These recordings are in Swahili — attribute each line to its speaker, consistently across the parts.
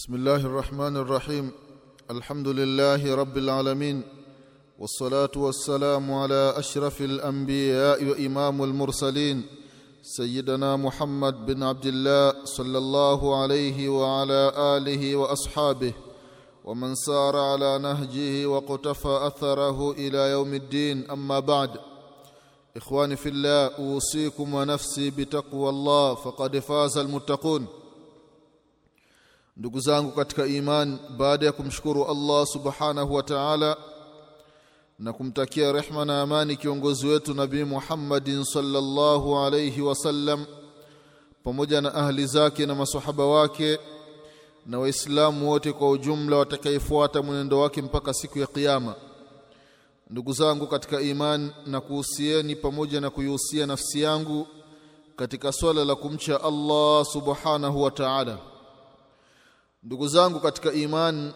Speaker 1: بسم الله الرحمن الرحيم. الحمد لله رب العالمين. والصلاة والسلام على أشرف الأنبياء وإمام المرسلين. سيدنا محمد بن عبد الله صلى الله عليه وعلى آله وأصحابه. ومن سار على نهجه وقتفى أثره إلى يوم الدين. أما بعد. إخواني في الله أوصيكم ونفسي بتقوى الله فقد فاز المتقون. Ndugu zangu katika iman baada ya kumshukuru Allah subhanahu wa ta'ala na kumtakia rehma na amani kiongozi wetu nabii Muhammadin sallallahu alayhi wasallam pamoja na ahli zake na masahaba wake na waislamu wote kwa ujumla watakayefuata mwenendo wake mpaka siku ya kiyama. Ndugu zangu katika iman na kuhusieni pamoja na kuihusia nafsi yangu katika swala la kumcha Allah subhanahu wa ta'ala ndugu zangu katika imani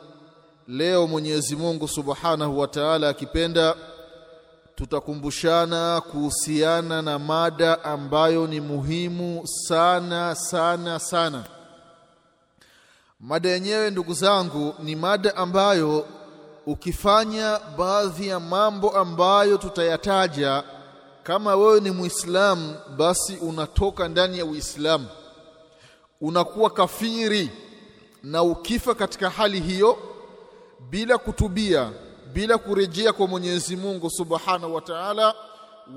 Speaker 1: leo Mwenyezi Mungu Subhanahu wa Ta'ala akipenda tutakumbushana kuhusiana na mada ambayo ni muhimu sana sana sana. Mada yenyewe ndugu zangu ni mada ambayo ukifanya baadhi ya mambo ambayo tutayataja kama wewe ni Muislamu basi unatoka ndani ya Uislamu. Unakuwa kafiri na ukifa katika hali hiyo bila kutubia bila kurejea kwa Mwenyezi Mungu Subhanahu wa Ta'ala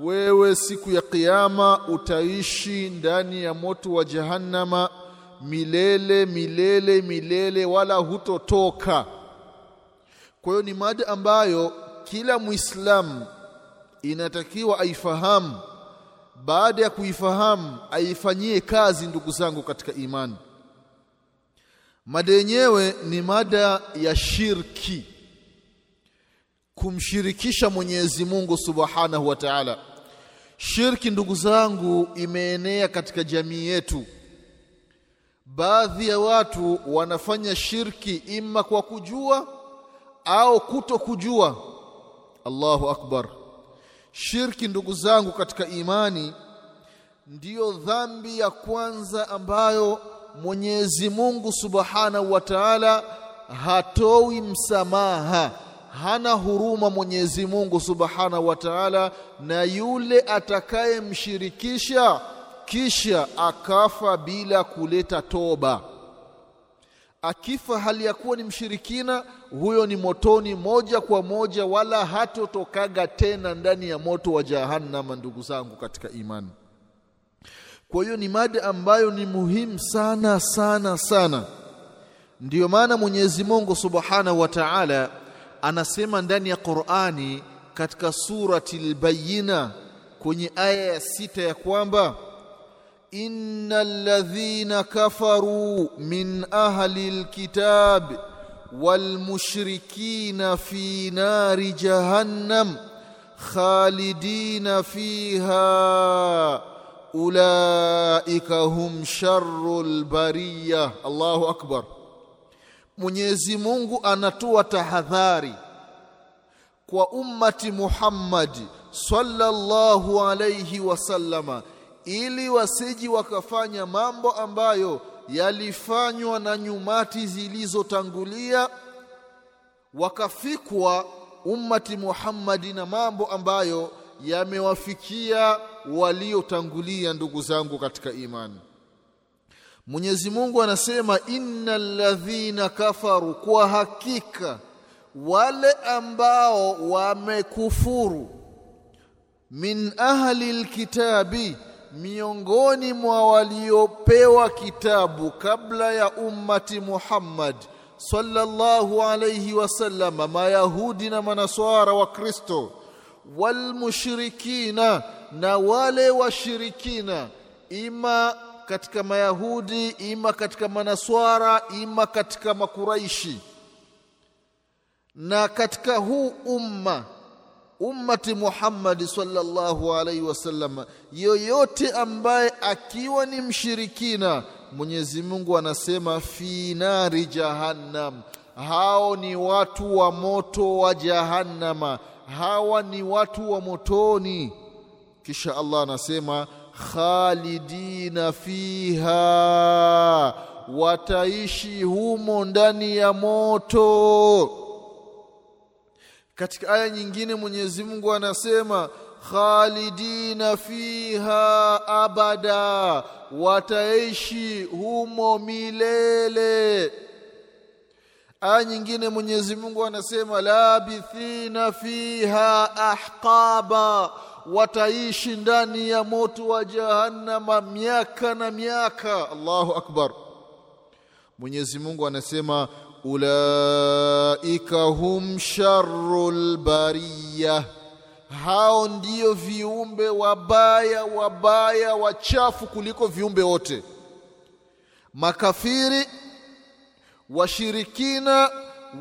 Speaker 1: wewe siku ya kiyama utaishi ndani ya moto wa jahannama milele milele milele wala hutotoka. Kwa hiyo ni mada ambayo kila muislamu inatakiwa aifahamu. Baada ya kuifahamu aifanyie kazi ndugu zangu katika imani mada yenyewe ni mada ya shirki. Kumshirikisha Mwenyezi Mungu Subhanahu wa Ta'ala. Shirki ndugu zangu imeenea katika jamii yetu. Baadhi ya watu wanafanya shirki ima kwa kujua au kuto kujua Allahu akbar. Shirki ndugu zangu katika imani ndiyo dhambi ya kwanza ambayo Mwenyezi Mungu Subhanahu wa Ta'ala hatoi msamaha hana huruma Mwenyezi Mungu Subhanahu wa Ta'ala na yule atakayemshirikisha kisha akafa bila kuleta toba. Akifa hali ya kuwa ni mshirikina huyo ni motoni moja kwa moja wala hatotokaga tena ndani ya moto wa jahannama ndugu zangu katika imani kwa hiyo ni mada ambayo ni muhimu sana sana sana. Ndiyo maana Mwenyezi Mungu Subhanahu wa Ta'ala anasema ndani ya Qur'ani katika surati al-Bayyina kwenye aya ya sita ya kwamba innal ladhina kafaru min ahli al-kitab wal mushrikina fi nari jahannam khalidina fiha ulaika hum sharrul bariya Allahu akbar. Mwenyezi Mungu anatoa tahadhari kwa ummati Muhammad sallallahu alayhi wasallama ili wasiji wakafanya mambo ambayo yalifanywa na nyumati zilizotangulia wakafikwa ummati Muhammadi na mambo ambayo yamewafikia waliotangulia ndugu zangu katika imani. Mwenyezi Mungu anasema innal ladhina kafaru kwa hakika wale ambao wamekufuru min ahli lkitabi miongoni mwa waliopewa kitabu kabla ya ummati Muhammad sallallahu alayhi wasallam mayahudi na manaswara wa Kristo walmushrikina na wale washirikina ima katika mayahudi ima katika manaswara ima katika makuraishi. Na katika huu umma ummati muhammadi salllahu alaihi wasallam yoyote ambaye akiwa ni mshirikina Mwenyezi Mungu anasema fi nari jahannam. Hao ni watu wa moto wa jahannama hawa ni watu wa motoni. Kisha Allah anasema khalidina fiha. Wataishi humo ndani ya moto. Katika aya nyingine Mwenyezi Mungu anasema khalidina fiha abada. Wataishi humo milele aya nyingine Mwenyezi Mungu anasema labithina fiha ahqaba wataishi ndani ya moto wa jahannama miaka na miaka. Allahu akbar. Mwenyezi Mungu anasema ulaika hum sharrul bariyah. Hao ndio viumbe wabaya wabaya wachafu kuliko viumbe wote. Makafiri washirikina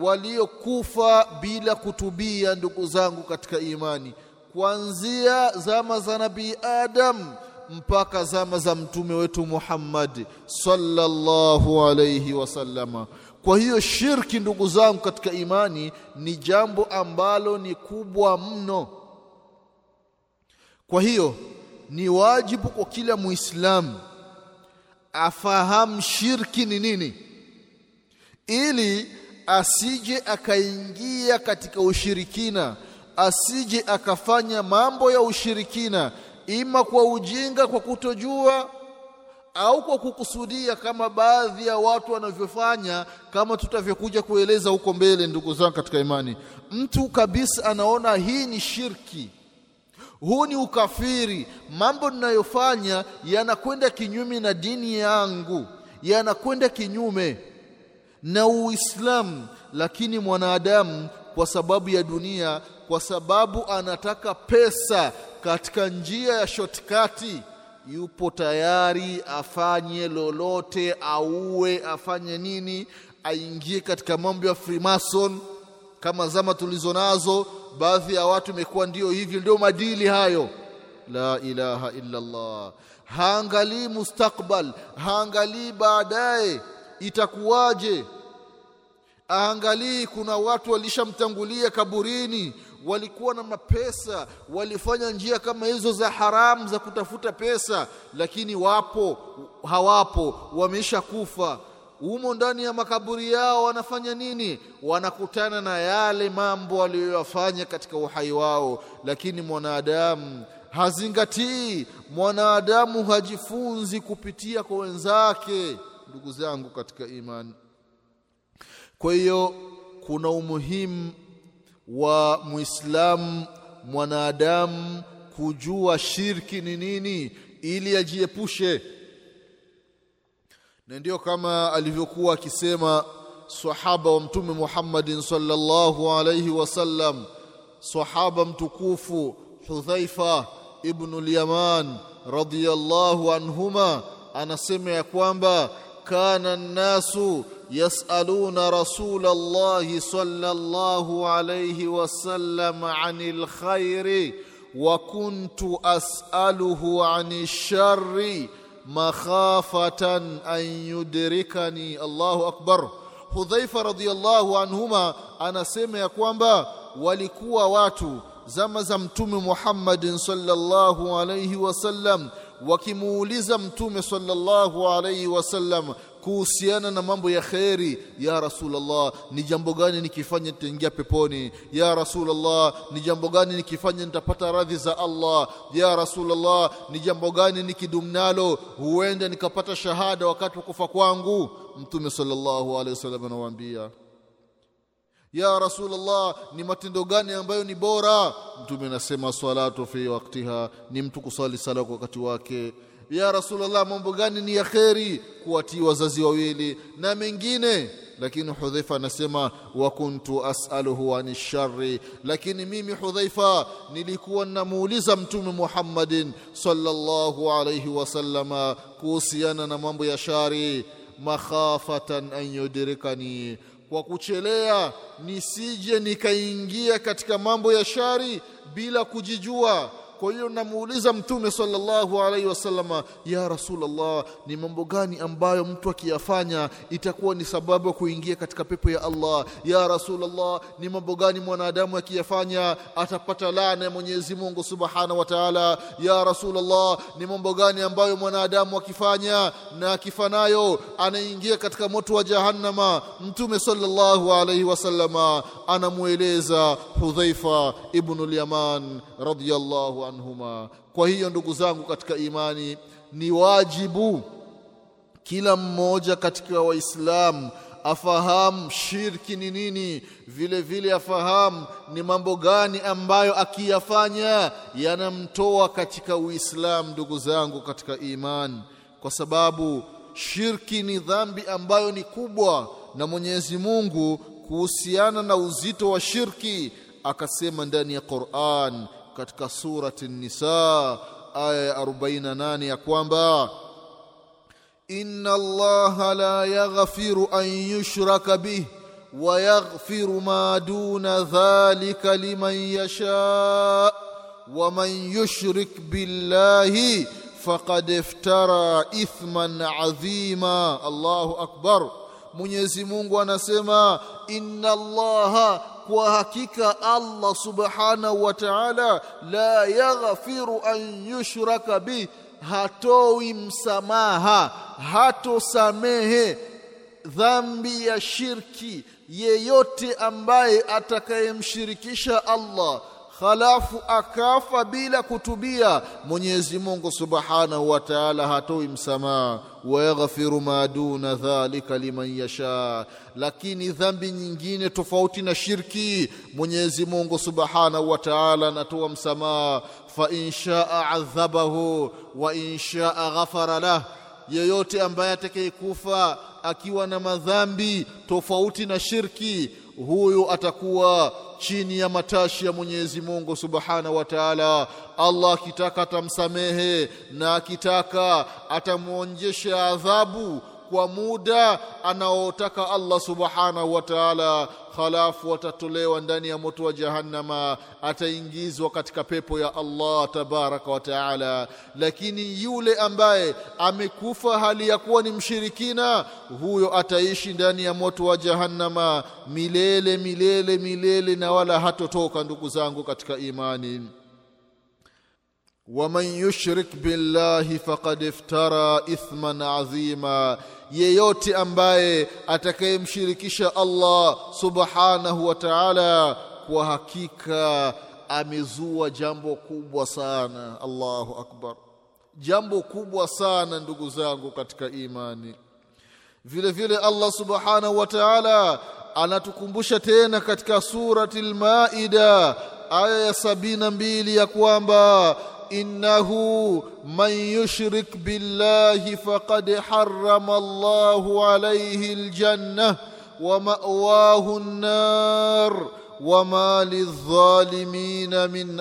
Speaker 1: waliokufa bila kutubia ndugu zangu katika imani. Kuanzia zama za nabii Adam mpaka zama za mtume wetu Muhammad sallallahu alayhi wasallama kwa hiyo shirki ndugu zangu katika imani ni jambo ambalo ni kubwa mno. Kwa hiyo ni wajibu kwa kila muislamu afahamu shirki ni nini ili asije akaingia katika ushirikina asije akafanya mambo ya ushirikina ima kwa ujinga kwa kutojua au kwa kukusudia kama baadhi ya watu wanavyofanya kama tutavyokuja kueleza huko mbele ndugu zangu katika imani. Mtu kabisa anaona hii ni shirki huu ni ukafiri mambo ninayofanya yanakwenda kinyume na dini yangu yanakwenda kinyume na Uislamu lakini mwanadamu kwa sababu ya dunia kwa sababu anataka pesa katika njia ya shortcut yupo tayari afanye lolote auwe afanye nini aingie katika mambo ya Freemason. Kama zama tulizo nazo baadhi ya watu imekuwa ndio hivi ndio madili hayo. La ilaha illa Allah haangalii mustakbal haangalii baadaye itakuwaje? Aangalii kuna watu walishamtangulia kaburini walikuwa na mapesa walifanya njia kama hizo za haramu za kutafuta pesa lakini wapo hawapo wameshakufa. Humo ndani ya makaburi yao wanafanya nini? Wanakutana na yale mambo waliyoyafanya katika uhai wao. Lakini mwanadamu hazingatii. Mwanadamu hajifunzi kupitia kwa wenzake ndugu zangu katika imani. Kwa hiyo kuna umuhimu wa muislamu mwanadamu kujua shirki ni nini ili ajiepushe. Na ndio kama alivyokuwa akisema sahaba wa mtume Muhammadin sallallahu alayhi wasallam sahaba mtukufu Hudhaifa ibn al-Yaman radiyallahu anhuma anasema ya kwamba كان الناس يسألون رسول الله صلى الله عليه وسلم عن الخير وكنت أسأله عن الشر مخافة أن يدركني. الله أكبر. حذيفة رضي الله عنهما أنا سمي كوانبا ولكوا واتو زمزمتم محمد صلى الله عليه وسلم wakimuuliza mtume sallallahu alayhi wasallam kuhusiana na mambo ya kheri ya rasulullah ni jambo gani nikifanya nitaingia peponi? Ya rasulullah ni jambo gani nikifanya nitapata radhi za Allah? Ya rasulullah ni jambo gani nikidumnalo huenda nikapata shahada wakati wa kufa kwangu? Mtume sallallahu alaihi wasallam anawaambia ya rasulullah ni matendo gani ambayo ni bora? Mtume anasema salatu fi waktiha ni mtu kusali sala kwa wakati wake. Ya rasulullah mambo gani ni ya kheri kuwatii wazazi wawili na mengine? Lakini hudhaifa anasema wa kuntu as'aluhu ani shari lakini mimi hudhaifa nilikuwa namuuliza mtume Muhammadin salllahu alaihi wasallama kuhusiana na mambo ya shari makhafatan an yudrikani kwa kuchelea nisije nikaingia katika mambo ya shari bila kujijua kwa hiyo namuuliza mtume sallallahu alaihi wasallama ya rasulllah ni mambo gani ambayo mtu akiyafanya itakuwa ni sababu ya kuingia katika pepo ya Allah? Ya rasulllah ni mambo gani mwanadamu akiyafanya atapata laana ya Mwenyezi Mungu subhanahu wa ta'ala? Ya rasulllah ni mambo gani ambayo mwanadamu akifanya na akifanayo anaingia katika moto wa jahannama? Mtume sallallahu alaihi wasallama anamweleza Hudhaifa ibn al-Yaman radhiyallahu anhuma. Kwa hiyo ndugu zangu katika imani ni wajibu kila mmoja katika waislamu afahamu shirki ni nini vile vile afahamu ni mambo gani ambayo akiyafanya yanamtoa katika uislamu ndugu zangu katika imani kwa sababu shirki ni dhambi ambayo ni kubwa na Mwenyezi Mungu kuhusiana na uzito wa shirki akasema ndani ya Qur'an katika surati Nisa aya ya 48 ya kwamba inna allaha la yaghfiru an yushraka bih wa yaghfiru ma duna dhalika liman yasha wa man yushrik billahi faqad iftara ithman adhima Allahu akbar Mwenyezi Mungu anasema inna allaha kwa hakika Allah subhanahu wa ta'ala la yaghfiru an yushraka bih hatoi msamaha hatosamehe dhambi ya shirki yeyote ambaye atakayemshirikisha Allah halafu akafa bila kutubia. Mwenyezi Mungu Subhanahu wa Ta'ala hatoi msamaha. Wayaghfiru ma duna dhalika liman yasha. Lakini dhambi nyingine tofauti na shirki Mwenyezi Mungu Subhanahu wa Ta'ala anatoa msamaha. Fa in shaa adhabahu wa in shaa ghafara lah. Yeyote ambaye atakayekufa akiwa na madhambi tofauti na shirki huyu atakuwa chini ya matashi ya Mwenyezi Mungu Subhanahu wa Ta'ala. Allah akitaka atamsamehe na akitaka atamwonjesha adhabu kwa muda anaotaka Allah Subhanahu wa Ta'ala, halafu atatolewa ndani ya moto wa Jahannama, ataingizwa katika pepo ya Allah tabaraka wa Ta'ala. Lakini yule ambaye amekufa hali ya kuwa ni mshirikina, huyo ataishi ndani ya moto wa Jahannama milele milele milele, na wala hatotoka. Ndugu zangu katika imani ومن يشرك بالله فقد افترى اثما عظيما yeyote ambaye atakayemshirikisha Allah subhanahu wa ta'ala kwa hakika amezua jambo kubwa sana Allahu akbar jambo kubwa sana ndugu zangu katika imani vile vile Allah subhanahu wa ta'ala anatukumbusha tena katika surati al-Maida aya ya sabini na mbili ya kwamba إنه من يشرك بالله فقد حرم الله عليه الجنة ومأواه النار وما للظالمين من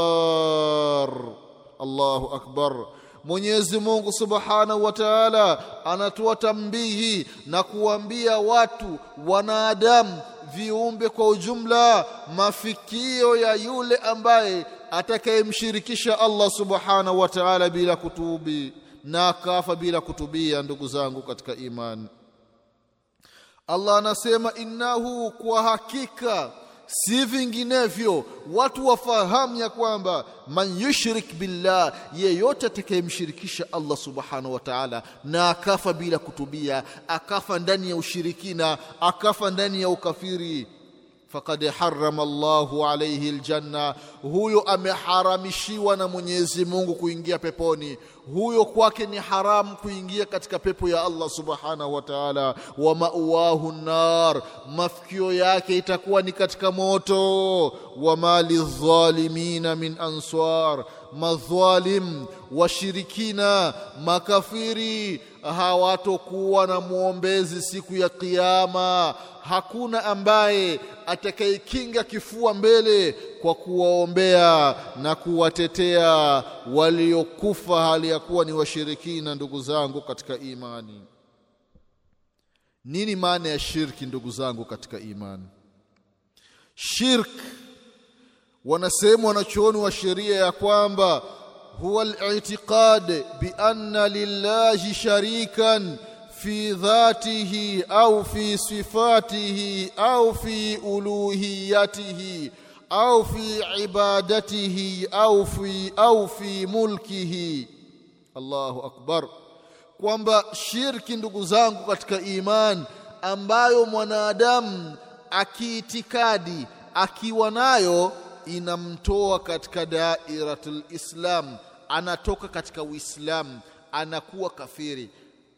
Speaker 1: أنصار الله أكبر Mwenyezi Mungu Subhanahu wa Ta'ala anatoa tambihi na kuambia watu wanadamu viumbe kwa ujumla mafikio ya yule ambaye atakayemshirikisha Allah subhanahu wa ta'ala bila kutubi na akafa bila kutubia ndugu zangu katika imani. Allah anasema innahu kwa hakika si vinginevyo watu wafahamu ya kwamba man yushrik billah yeyote atakayemshirikisha Allah subhanahu wa ta'ala na akafa bila kutubia akafa ndani ya ushirikina akafa ndani ya ukafiri faqad harrama Allahu alayhi aljanna huyo ameharamishiwa na Mwenyezi Mungu kuingia peponi huyo kwake ni haramu kuingia katika pepo ya Allah subhanahu wa ta'ala. Wa ma'wahu nar mafikio yake itakuwa ni katika moto. Wa mali dhalimina min answar madhalim washirikina makafiri hawatokuwa na mwombezi siku ya kiyama hakuna ambaye atakayekinga kifua mbele kwa kuwaombea na kuwatetea waliokufa hali ya kuwa ni washirikina ndugu zangu katika imani. Nini maana ya shirki ndugu zangu katika imani? Shirk wanasema wanachuoni wa sheria ya kwamba huwa al-i'tiqad bi anna lillahi sharikan fi dhatihi au fi sifatihi au fi uluhiyatihi au fi ibadatihi au fi au fi mulkihi. Allahu akbar. Kwamba shirki ndugu zangu katika iman ambayo mwanadamu akiitikadi akiwa nayo inamtoa katika dairatul islam. Anatoka katika uislamu. Anakuwa kafiri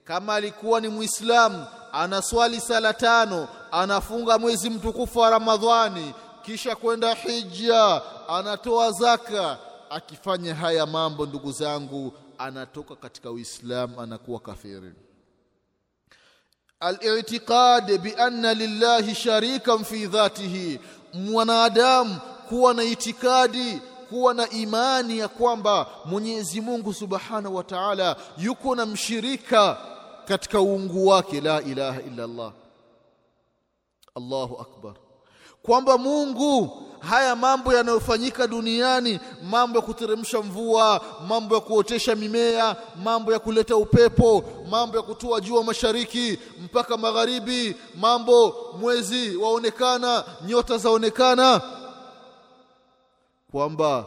Speaker 1: kama alikuwa ni muislamu anaswali sala tano anafunga mwezi mtukufu wa ramadhani kisha kwenda hija anatoa zaka. Akifanya haya mambo ndugu zangu anatoka katika uislamu anakuwa kafiri. Al-i'tiqad bi anna lillahi sharikan fi dhatihi. Mwanadamu kuwa na itikadi kuwa na imani ya kwamba Mwenyezi Mungu Subhanahu wa Ta'ala yuko na mshirika katika uungu wake la ilaha illa Allah. Allahu akbar. Kwamba Mungu haya mambo yanayofanyika duniani mambo ya kuteremsha mvua mambo ya kuotesha mimea mambo ya kuleta upepo mambo ya kutoa jua mashariki mpaka magharibi mambo mwezi waonekana nyota zaonekana. Kwamba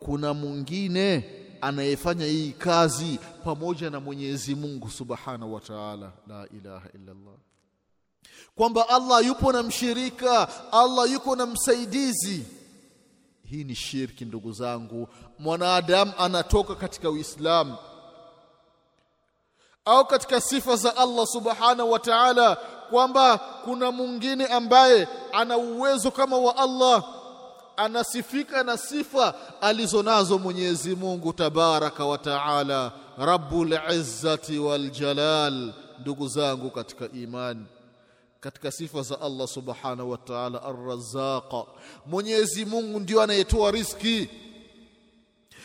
Speaker 1: kuna mwingine anayefanya hii kazi pamoja na Mwenyezi Mungu Subhanahu wa Ta'ala. La ilaha illa Allah kwamba Allah yupo na mshirika Allah yuko na msaidizi. Hii ni shirki ndugu zangu. Mwanadamu anatoka katika Uislamu au katika sifa za Allah Subhanahu wa Ta'ala kwamba kuna mwingine ambaye ana uwezo kama wa Allah anasifika na sifa alizonazo Mwenyezi Mungu tabaraka wa taala Rabbul Izzati wal Jalal. Ndugu zangu katika imani katika sifa za Allah subhanahu wa ta'ala ar-razzaq Mwenyezi Mungu ndio anayetoa riski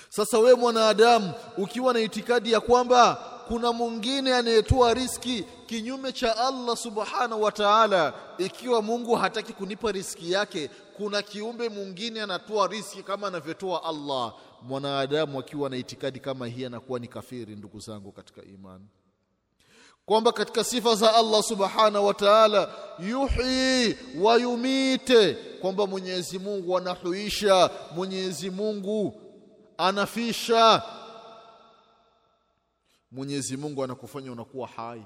Speaker 1: sasa we mwanadamu ukiwa na itikadi ya kwamba kuna mwingine anayetoa riski kinyume cha Allah subhanahu wa ta'ala ikiwa Mungu hataki kunipa riski yake kuna kiumbe mwingine anatoa riski kama anavyotoa Allah mwanadamu akiwa na itikadi kama hii anakuwa ni kafiri ndugu zangu katika imani kwamba katika sifa za Allah subhanahu wa ta'ala yuhi wa yumite kwamba Mwenyezi Mungu anahuisha Mwenyezi Mungu anafisha. Mwenyezi Mungu anakufanya unakuwa hai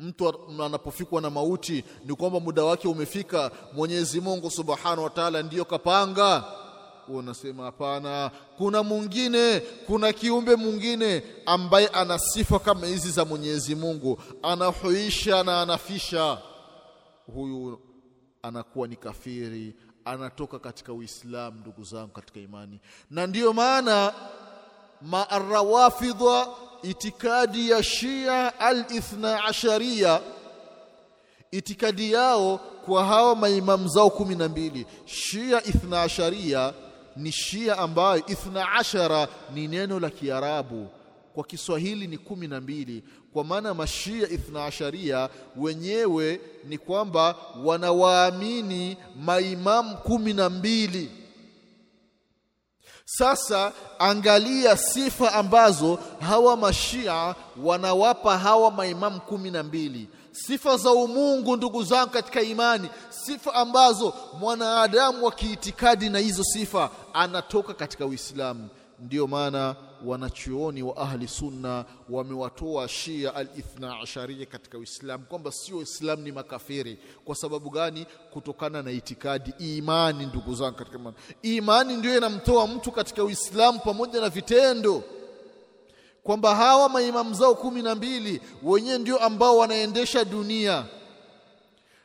Speaker 1: mtu anapofikwa na mauti ni kwamba muda wake umefika. Mwenyezi Mungu Subhanahu wa Ta'ala ndiyo kapanga. Unasema hapana kuna mwingine kuna kiumbe mwingine ambaye ana sifa kama hizi za Mwenyezi Mungu. Anahuisha na anafisha. Huyu anakuwa ni kafiri anatoka katika Uislamu ndugu zangu katika imani. Na ndiyo maana maarawafidha itikadi ya Shia al-Ithna Asharia itikadi yao kwa hawa maimamu zao kumi na mbili. Shia Ithna Asharia ni Shia ambayo Ithna Ashara ni neno la Kiarabu. Kwa Kiswahili ni kumi na mbili. Kwa maana mashia Ithna Asharia wenyewe ni kwamba wanawaamini maimamu kumi na mbili sasa angalia sifa ambazo hawa mashia wanawapa hawa maimamu kumi na mbili. Sifa za umungu ndugu zangu katika imani. Sifa ambazo mwanadamu wa kiitikadi na hizo sifa anatoka katika Uislamu ndiyo maana wanachuoni wa ahli sunna wamewatoa Shia al-Ithna Asharia katika Uislamu kwamba sio Uislamu ni makafiri. Kwa sababu gani? Kutokana na itikadi, imani. Ndugu zangu katika imani, imani ndio inamtoa mtu katika Uislamu pamoja na vitendo, kwamba hawa maimamu zao kumi na mbili wenyewe ndio ambao wanaendesha dunia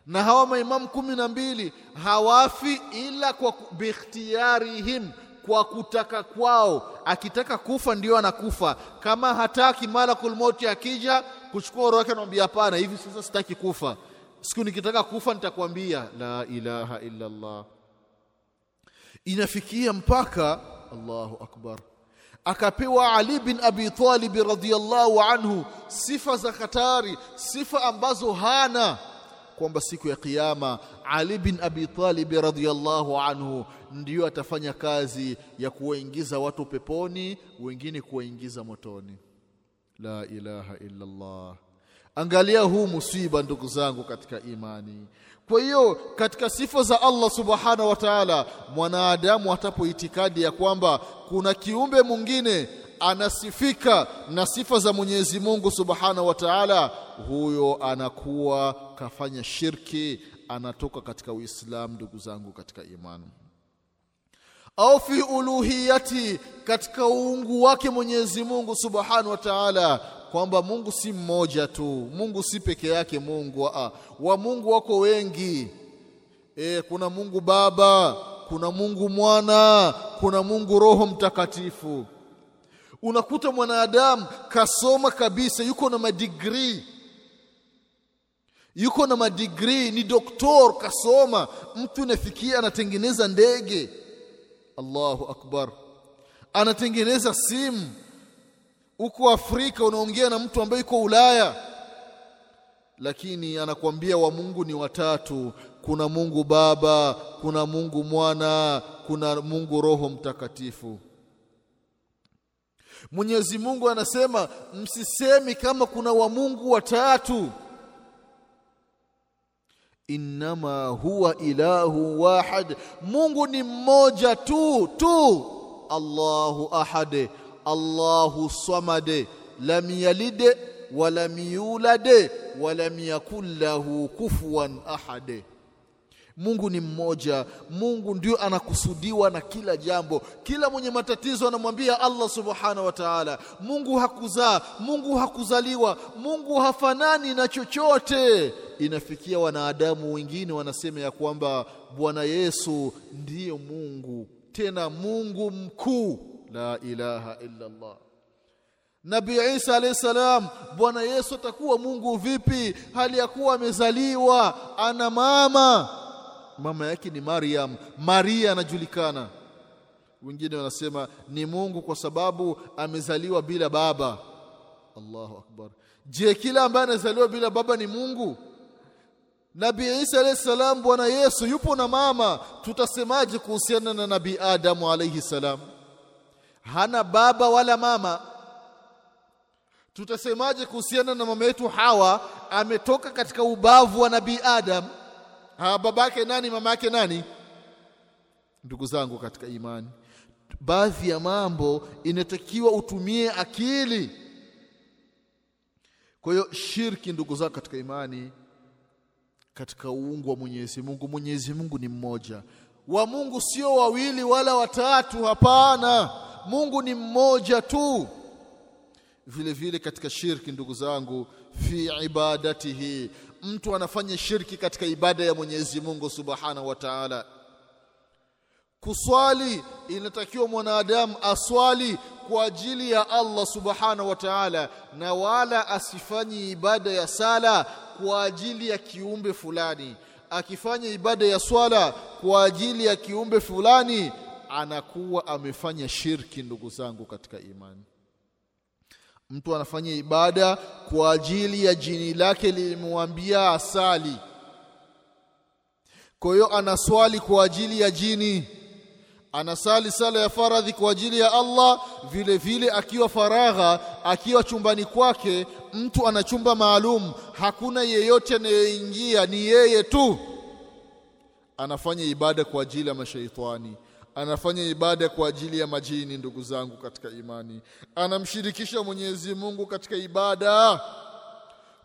Speaker 1: na hawa maimamu kumi na mbili hawafi ila kwa bikhtiyarihim kwa kutaka kwao. Akitaka kufa ndio anakufa. Kama hataki malakul mauti akija kuchukua roho yake anamwambia hapana hivi sasa sitaki kufa. Siku nikitaka kufa nitakwambia la ilaha illa Allah inafikia mpaka Allahu akbar. Akapewa Ali bin Abi Talib radhiyallahu anhu sifa za hatari sifa ambazo hana. Kwamba siku ya kiyama Ali bin Abi Talib radhiyallahu anhu ndiyo atafanya kazi ya kuwaingiza watu peponi wengine kuwaingiza motoni. La ilaha illa Allah angalia huu musiba ndugu zangu katika imani. Kwa hiyo katika sifa za Allah subhanahu wa ta'ala mwanadamu atapo itikadi ya kwamba kuna kiumbe mwingine anasifika na sifa za Mwenyezi Mungu subhanahu wa ta'ala huyo anakuwa kafanya shirki anatoka katika Uislamu ndugu zangu katika imani au fi uluhiyati katika uungu wake Mwenyezi Mungu Subhanahu wa Ta'ala kwamba Mungu si mmoja tu Mungu si peke yake Mungu wa, wa Mungu wako wengi. E, kuna Mungu Baba kuna Mungu Mwana kuna Mungu Roho Mtakatifu. Unakuta mwanadamu kasoma kabisa yuko na madigrii yuko na madigrii ni doktor kasoma. Mtu nafikia anatengeneza ndege Allahu akbar. Anatengeneza simu. Huko Afrika unaongea na mtu ambaye yuko Ulaya. Lakini anakuambia wa Mungu ni watatu. Kuna Mungu Baba kuna Mungu Mwana kuna Mungu Roho Mtakatifu. Mwenyezi Mungu anasema msisemi kama kuna wa Mungu watatu innama huwa ilahu wahid Mungu ni mmoja tu tu Allahu ahad Allahu samad lam yalid wa lam yulad wa lam yakul lahu kufuwan ahad Mungu ni mmoja. Mungu ndio anakusudiwa na kila jambo. Kila mwenye matatizo anamwambia Allah subhanahu wa ta'ala Mungu hakuzaa Mungu hakuzaliwa Mungu hafanani na chochote. Inafikia wanadamu wengine wanasema ya kwamba Bwana Yesu ndiyo Mungu tena Mungu mkuu. La ilaha illa Allah Nabii Isa alayhi salam Bwana Yesu atakuwa Mungu vipi? Hali ya kuwa amezaliwa ana mama mama yake ni Maryam Maria anajulikana. Wengine wanasema ni Mungu kwa sababu amezaliwa bila baba. Allahu akbar. Je kila ambaye anazaliwa bila baba ni Mungu? Nabii Isa alayhi salam bwana Yesu yupo na mama. Tutasemaje kuhusiana na Nabii Adamu alayhi salam? Hana baba wala mama. Tutasemaje kuhusiana na mama yetu Hawa? Ametoka katika ubavu wa Nabii Adam. ha babake nani mama yake nani? Ndugu zangu katika imani baadhi ya mambo inatakiwa utumie akili. Kwa hiyo shirki ndugu zangu katika imani katika uungu wa Mwenyezi Mungu. Mwenyezi Mungu ni mmoja. Wa Mungu sio wawili wala watatu hapana. Mungu ni mmoja tu. Vile vile katika shirki ndugu zangu fi ibadatihi mtu anafanya shirki katika ibada ya Mwenyezi Mungu Subhanahu wa Ta'ala. Kuswali inatakiwa mwanadamu aswali kwa ajili ya Allah Subhanahu wa Ta'ala na wala asifanyi ibada ya sala kwa ajili ya kiumbe fulani. Akifanya ibada ya swala kwa ajili ya kiumbe fulani anakuwa amefanya shirki ndugu zangu katika imani mtu anafanya ibada kwa ajili ya jini lake lilimwambia asali. Kwa hiyo anaswali kwa ajili ya jini. Anasali sala ya faradhi kwa ajili ya Allah vile vile akiwa faragha akiwa chumbani kwake mtu ana chumba maalum. Hakuna yeyote anayeingia ni yeye tu. Anafanya ibada kwa ajili ya mashaitani anafanya ibada kwa ajili ya majini ndugu zangu katika imani. Anamshirikisha Mwenyezi Mungu katika ibada.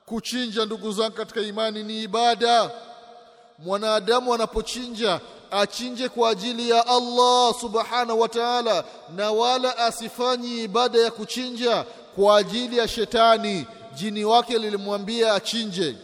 Speaker 1: Kuchinja ndugu zangu katika imani ni ibada. Mwanadamu anapochinja achinje kwa ajili ya Allah subhanahu wa ta'ala na wala asifanyi ibada ya kuchinja kwa ajili ya shetani. Jini wake lilimwambia achinje.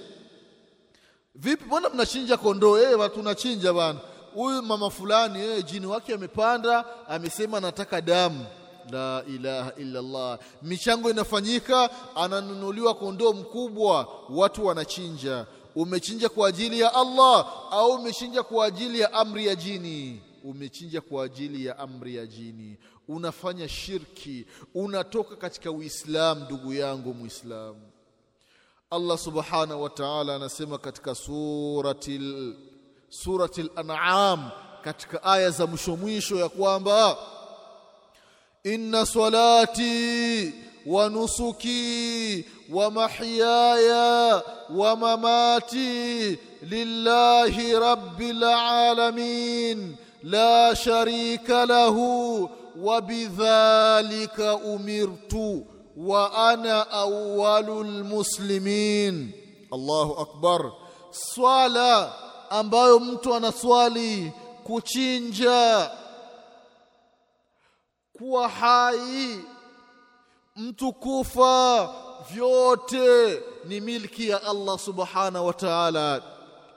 Speaker 1: Vipi mbona mnachinja kondoo? Eh tunachinja bana huyu mama fulani yeye jini wake amepanda amesema anataka damu. La ilaha illallah. Michango inafanyika ananunuliwa kondoo mkubwa watu wanachinja. Umechinja kwa ajili ya Allah au umechinja kwa ajili ya amri ya jini? Umechinja kwa ajili ya amri ya jini. Unafanya shirki unatoka katika uislamu ndugu yangu muislamu Allah subhanahu wa ta'ala anasema katika surati surati al-an'am katika aya za mwisho mwisho ya kwamba inna salati wa nusuki wa mahyaya wa mamati lillahi rabbil alamin la sharika lahu wa bidhalika umirtu wa ana awwalul muslimin Allahu akbar swala ambayo mtu anaswali kuchinja kuwa hai mtu kufa vyote ni milki ya Allah subhanahu wa ta'ala.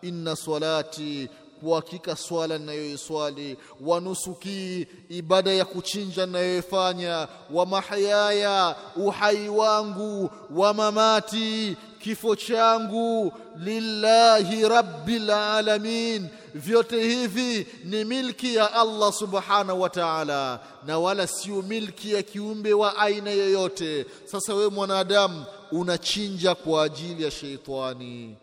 Speaker 1: Inna salati kwa hakika swala ninayoiswali wa nusuki ibada ya kuchinja ninayoifanya wa mahayaya uhai wangu wa mamati kifo changu lillahi rabbil alamin. Vyote hivi ni milki ya Allah subhanahu wa ta'ala na wala sio milki ya kiumbe wa aina yoyote. Sasa we mwanadamu unachinja kwa ajili ya sheitani.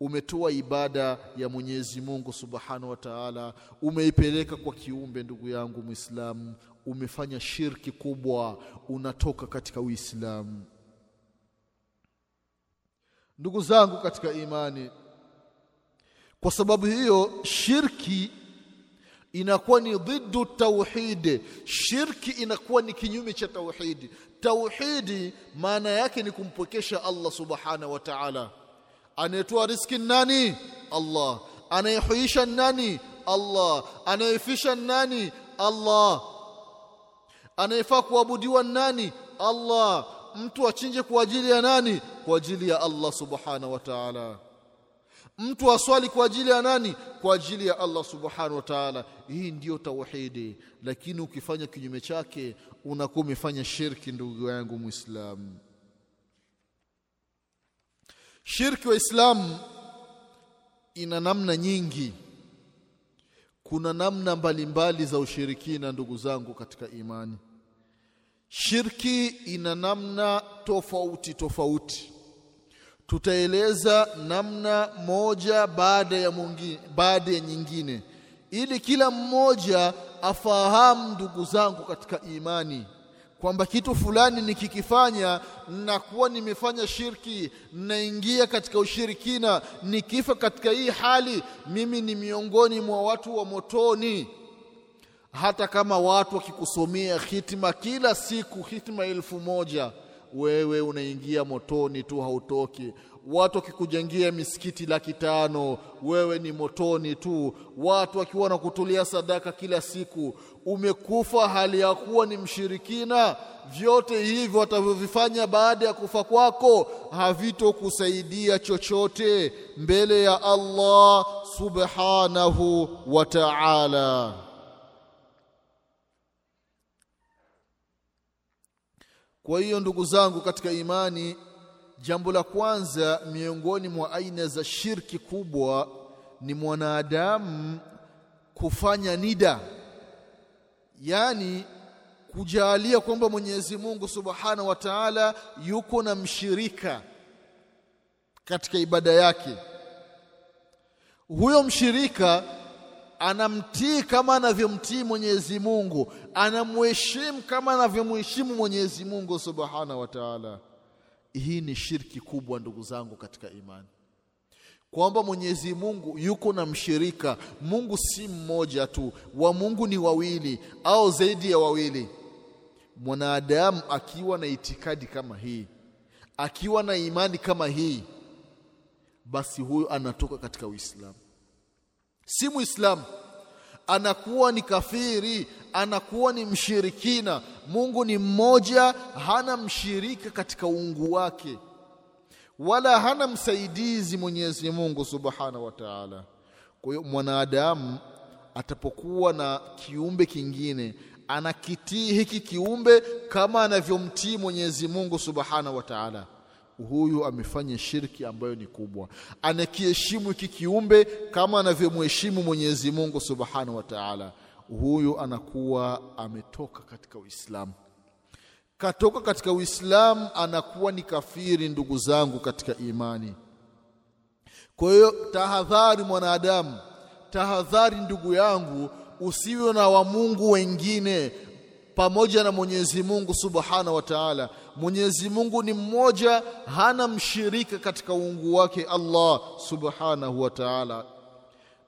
Speaker 1: Umetoa ibada ya Mwenyezi Mungu Subhanahu wa Ta'ala. Umeipeleka kwa kiumbe ndugu yangu Muislamu. Umefanya shirki kubwa. Unatoka katika Uislamu ndugu zangu katika imani kwa sababu hiyo shirki inakuwa ni dhiddu tauhid. Shirki inakuwa ni kinyume cha tauhidi tauhidi maana yake ni kumpokesha Allah subhanahu wa ta'ala. Anayetoa riski nani? Allah. Anayehuisha nani? Allah. Anayefisha nani? Allah. Anayefaa kuabudiwa nani? Allah mtu achinje kwa ajili ya nani? Kwa ajili ya Allah subhanahu wa ta'ala. Mtu aswali kwa ajili ya nani? Kwa ajili ya Allah subhanahu wa ta'ala. Hii ndiyo tauhidi. Lakini ukifanya kinyume chake unakuwa umefanya shirki ndugu yangu muislamu shirki wa Islam ina namna nyingi. Kuna namna mbalimbali mbali za ushirikina ndugu zangu katika imani shirki ina namna tofauti tofauti. Tutaeleza namna moja baada ya mwingine baada ya nyingine ili kila mmoja afahamu ndugu zangu katika imani kwamba kitu fulani nikikifanya nakuwa nimefanya shirki naingia katika ushirikina. Nikifa katika hii hali mimi ni miongoni mwa watu wa motoni hata kama watu wakikusomea hitima kila siku hitima elfu moja wewe unaingia motoni tu hautoki. Watu wakikujengia misikiti laki tano wewe ni motoni tu. Watu wakiwa na kutulia sadaka kila siku umekufa hali ya kuwa ni mshirikina. Vyote hivyo watavyovifanya baada ya kufa kwako havitokusaidia chochote mbele ya Allah subhanahu wa ta'ala Kwa hiyo ndugu zangu katika imani jambo la kwanza miongoni mwa aina za shirki kubwa ni mwanadamu kufanya nida yaani kujalia kwamba Mwenyezi Mungu Subhanahu wa Ta'ala yuko na mshirika katika ibada yake. Huyo mshirika anamtii kama anavyomtii Mwenyezi Mungu. Anamheshimu kama anavyomheshimu Mwenyezi Mungu Subhanahu wa Ta'ala. Hii ni shirki kubwa ndugu zangu katika imani. Kwamba Mwenyezi Mungu yuko na mshirika. Mungu si mmoja tu. Wa Mungu ni wawili au zaidi ya wawili. Mwanadamu akiwa na itikadi kama hii akiwa na imani kama hii basi huyo anatoka katika Uislamu si muislamu anakuwa ni kafiri anakuwa ni mshirikina Mungu ni mmoja hana mshirika katika uungu wake wala hana msaidizi Mwenyezi Mungu Subhanahu wa Ta'ala. Kwa hiyo mwanadamu atapokuwa na kiumbe kingine anakitii hiki kiumbe kama anavyomtii Mwenyezi Mungu Subhanahu wa Ta'ala huyu amefanya shirki ambayo ni kubwa. Anakiheshimu hiki kiumbe kama anavyomheshimu Mwenyezi Mungu Subhanahu wa Ta'ala. Huyu anakuwa ametoka katika Uislamu katoka katika Uislamu anakuwa ni kafiri ndugu zangu katika imani. Kwa hiyo tahadhari mwanadamu tahadhari ndugu yangu usiwe na wa Mungu wengine pamoja na Mwenyezi Mungu Subhanahu wa Ta'ala. Mwenyezi Mungu ni mmoja, hana mshirika katika uungu wake Allah Subhanahu wa Ta'ala.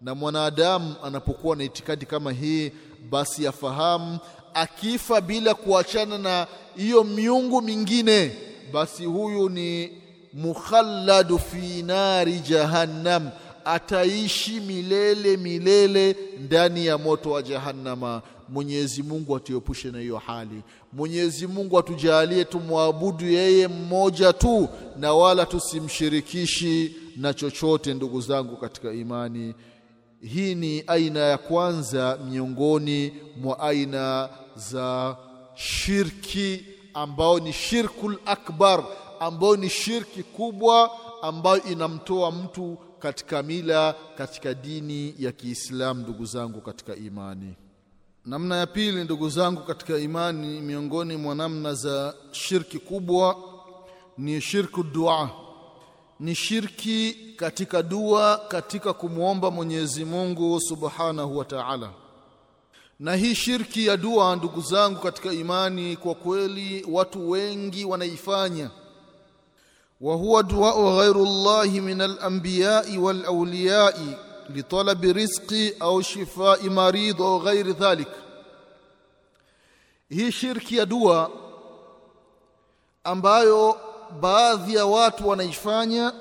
Speaker 1: Na mwanadamu anapokuwa na itikadi kama hii, basi afahamu akifa bila kuachana na hiyo miungu mingine, basi huyu ni mukhalladu fi nari jahannam ataishi milele milele ndani ya moto wa jahannama Mwenyezi Mungu atuepushe na hiyo hali. Mwenyezi Mungu atujalie tumwabudu yeye mmoja tu na wala tusimshirikishi na chochote ndugu zangu katika imani. Hii ni aina ya kwanza miongoni mwa aina za shirki ambao ni shirkul akbar ambao ni shirki kubwa ambayo inamtoa mtu katika mila katika dini ya Kiislamu ndugu zangu katika imani namna ya pili ndugu zangu katika imani miongoni mwa namna za shirki kubwa ni shirku dua. Ni shirki katika dua katika kumwomba Mwenyezi Mungu Subhanahu wa Ta'ala. Na hii shirki ya dua ndugu zangu katika imani kwa kweli watu wengi wanaifanya. Wa huwa duau ghairu Allah min alambiyai walauliyai litalabi rizqi au shifai maridh au ghairi dhalik hii shirki ya dua ambayo baadhi ya watu wanaifanya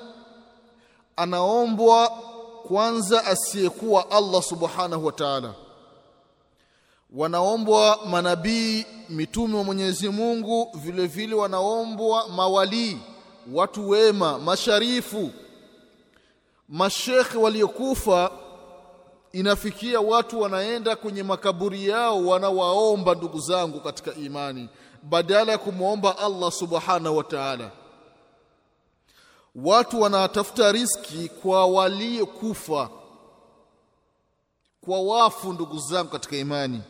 Speaker 1: anaombwa kwanza asiyekuwa Allah subhanahu wa ta'ala wanaombwa manabii mitume wa Mwenyezi Mungu vile vile wanaombwa mawalii watu wema masharifu mashekhe waliokufa inafikia watu wanaenda kwenye makaburi yao wanawaomba ndugu zangu katika imani badala ya kumwomba Allah subhanahu wa ta'ala. Watu wanatafuta riski kwa waliokufa kwa wafu ndugu zangu katika imani.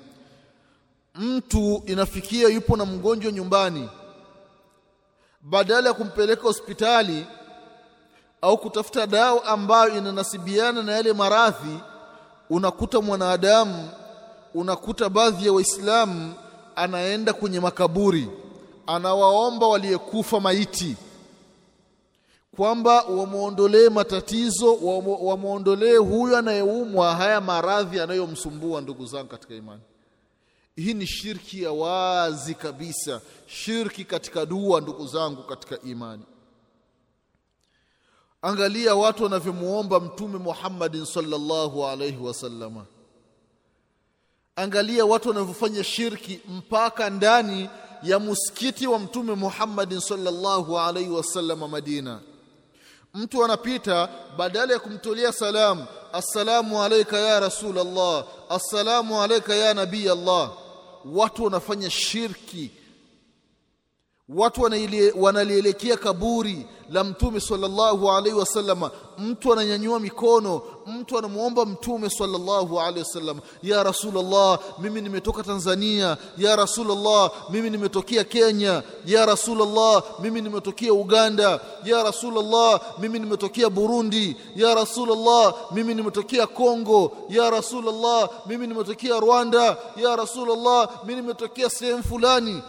Speaker 1: Mtu inafikia yupo na mgonjwa nyumbani badala ya kumpeleka hospitali au kutafuta dawa ambayo inanasibiana na yale maradhi unakuta mwanadamu unakuta baadhi ya waislamu anaenda kwenye makaburi anawaomba waliyekufa maiti kwamba wamwondolee matatizo wamwondolee huyu anayeumwa haya maradhi anayomsumbua ndugu zangu katika imani. Hii ni shirki ya wazi kabisa shirki katika dua ndugu zangu katika imani angalia watu wanavyomuomba mtume Muhammadin sallallahu alaihi wasallama angalia watu wanavyofanya shirki mpaka ndani ya msikiti wa mtume Muhammadin sallallahu alaihi wasallama Madina. Mtu anapita badala ya kumtolea salamu assalamu alayka ya rasul Allah assalamu alayka ya nabii Allah watu wanafanya shirki watu wanalielekea kaburi la mtume sallallahu alaihi wasallam. Mtu ananyanyua mikono mtu anamwomba mtume sallallahu alaihi wasallam. Ya rasulullah mimi nimetoka Tanzania. Ya rasulullah mimi nimetokea Kenya. Ya rasulullah mimi nimetokea Uganda. Ya rasulullah mimi nimetokea Burundi. Ya rasulullah mimi nimetokea Kongo ya rasulullah mimi nimetokea Rwanda. Ya rasulullah mimi nimetokea sehemu fulani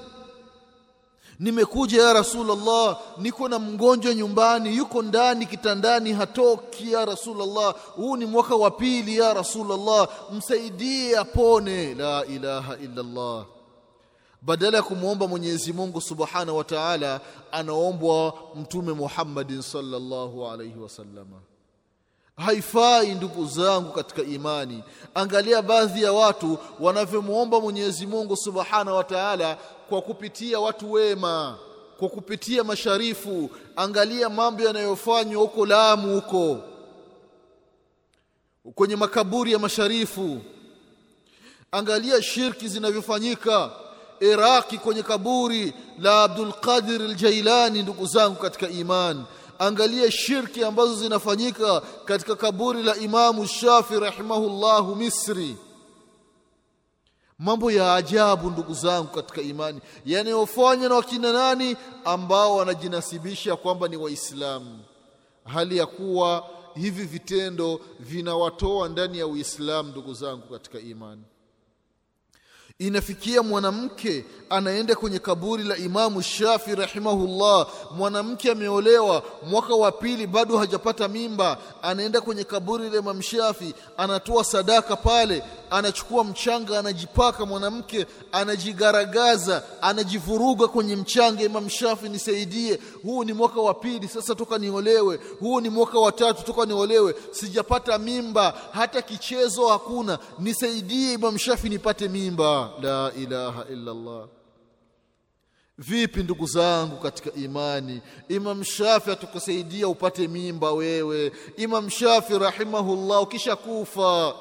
Speaker 1: nimekuja ya rasulullah niko na mgonjwa nyumbani yuko ndani kitandani hatoki ya rasulullah. Huu ni mwaka wa pili ya rasulullah. Msaidie apone. La ilaha illa llah badala ya kumwomba Mwenyezi Mungu Subhanahu wa Ta'ala anaombwa mtume Muhammadin salllahu alaihi wasalama haifai ndugu zangu katika imani. Angalia baadhi ya watu wanavyomwomba Mwenyezi Mungu Subhanahu wa Ta'ala kwa kupitia watu wema kwa kupitia masharifu. Angalia mambo yanayofanywa huko Lamu huko. Kwenye makaburi ya masharifu. Angalia shirki zinavyofanyika. Iraki kwenye kaburi la Abdul Qadir al-Jailani ndugu zangu katika imani angalia shirki ambazo zinafanyika katika kaburi la Imamu Shafi rahimahullahu Misri mambo ya ajabu ndugu zangu katika imani yanayofanywa na wakina nani ambao wanajinasibisha kwamba ni waislamu. Hali ya kuwa hivi vitendo vinawatoa ndani ya uislamu ndugu zangu katika imani inafikia mwanamke anaenda kwenye kaburi la imamu shafi rahimahullah. Mwanamke ameolewa mwaka wa pili bado hajapata mimba anaenda kwenye kaburi la imamu shafi anatoa sadaka pale anachukua mchanga anajipaka mwanamke anajigaragaza anajivuruga kwenye mchanga imam shafi nisaidie. Huu ni mwaka wa pili sasa toka niolewe. Huu ni mwaka wa tatu toka niolewe. Sijapata mimba hata kichezo hakuna. Nisaidie imam shafi nipate mimba la ilaha illa allah. Vipi ndugu zangu katika imani? Imam shafi atukusaidia upate mimba wewe. Imam shafi rahimahullah ukisha kufa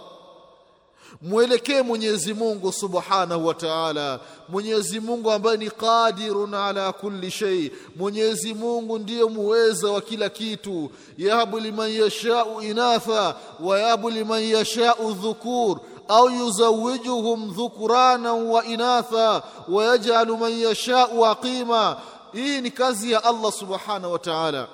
Speaker 1: mwelekee Mwenyezi Mungu Subhanahu wa Ta'ala. Mwenyezi Mungu ambaye ni qadirun ala kulli shay. Mwenyezi Mungu ndiyo muweza wa kila kitu. Yahabu liman yashau inatha wa yahabu liman yashau dhukur au yuzawijuhum dhukurana wa inatha wa yaj'alu man yashau aqima. Hii ni kazi ya Allah Subhanahu wa Ta'ala.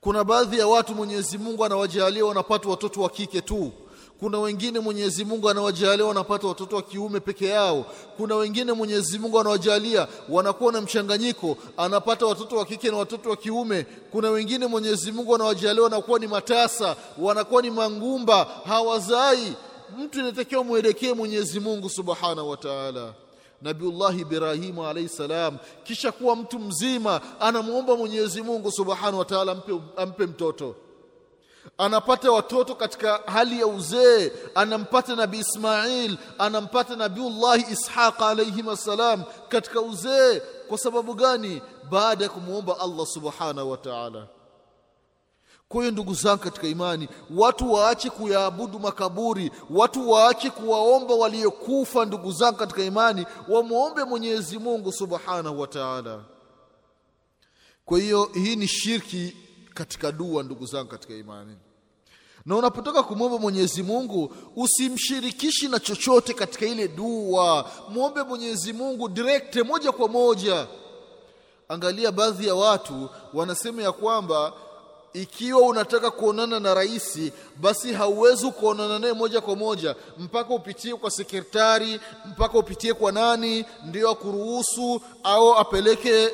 Speaker 1: Kuna baadhi ya watu Mwenyezi Mungu anawajalia wanapata watoto wa kike tu. Kuna wengine Mwenyezi Mungu anawajalia wanapata watoto wa kiume peke yao. Kuna wengine Mwenyezi Mungu anawajalia wanakuwa na mchanganyiko anapata watoto wa kike na watoto wa kiume. Kuna wengine Mwenyezi Mungu anawajalia wanakuwa ni matasa wanakuwa ni mangumba hawazai mtu inatakiwa mwelekee Mwenyezi Mungu Subhanahu wa Ta'ala. Nabiullahi Ibrahimu alayhi salam kisha kuwa mtu mzima anamwomba Mwenyezi Mungu Subhanahu wa Ta'ala ampe, ampe mtoto. Anapata watoto katika hali ya uzee anampata nabii Ismail anampata nabiullahi Ishaq alayhi salam katika uzee. Kwa sababu gani? Baada ya kumwomba Allah subhanahu wa ta'ala kwa hiyo ndugu zangu katika imani watu waache kuyaabudu makaburi watu waache kuwaomba waliokufa ndugu zangu katika imani wamwombe Mwenyezi Mungu subhanahu wa ta'ala. Kwa hiyo hii ni shirki katika dua ndugu zangu katika imani. Na unapotoka kumwomba Mwenyezi Mungu usimshirikishi na chochote katika ile dua. Mwombe Mwenyezi Mungu direct moja kwa moja. Angalia baadhi ya watu wanasema ya kwamba ikiwa unataka kuonana na rais basi hauwezi kuonana naye moja kwa moja. Mpaka upitie kwa sekretari mpaka upitie kwa nani ndio akuruhusu au apeleke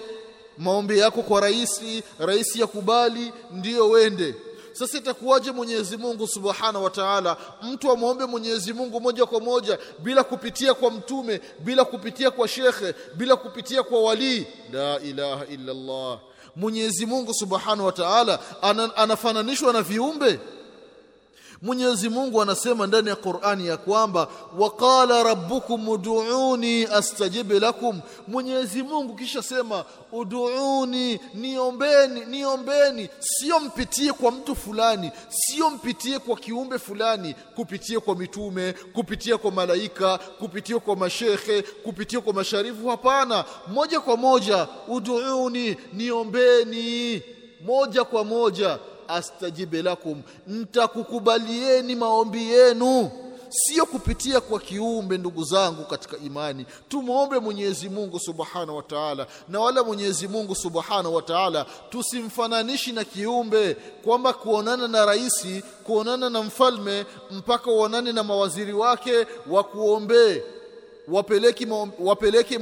Speaker 1: maombi yako kwa rais rais yakubali ndiyo wende sasa itakuwaje Mwenyezi Mungu Subhanahu wa Ta'ala? Mtu amwombe Mwenyezi Mungu moja kwa moja bila kupitia kwa mtume bila kupitia kwa shekhe bila kupitia kwa walii. La ilaha illa Allah Mwenyezi Mungu Subhanahu wa Ta'ala anafananishwa na viumbe Mwenyezi Mungu anasema ndani ya Qur'ani ya kwamba waqala rabbukum ud'uni astajib lakum. Mwenyezi Mungu kisha sema ud'uni niombeni niombeni sio mpitie kwa mtu fulani sio mpitie kwa kiumbe fulani kupitie kwa mitume kupitia kwa malaika kupitia kwa mashekhe kupitia kwa masharifu. Hapana moja kwa moja ud'uni niombeni. Moja kwa moja astajibe lakum. Ntakukubalieni maombi yenu. Sio kupitia kwa kiumbe ndugu zangu katika imani. Tumwombe Mwenyezi Mungu Subhanahu wa Ta'ala na wala Mwenyezi Mungu Subhanahu wa Ta'ala tusimfananishi na kiumbe kwamba kuonana na raisi kuonana na mfalme mpaka uonane na mawaziri wake wa kuombee wapeleki maombi, wapeleke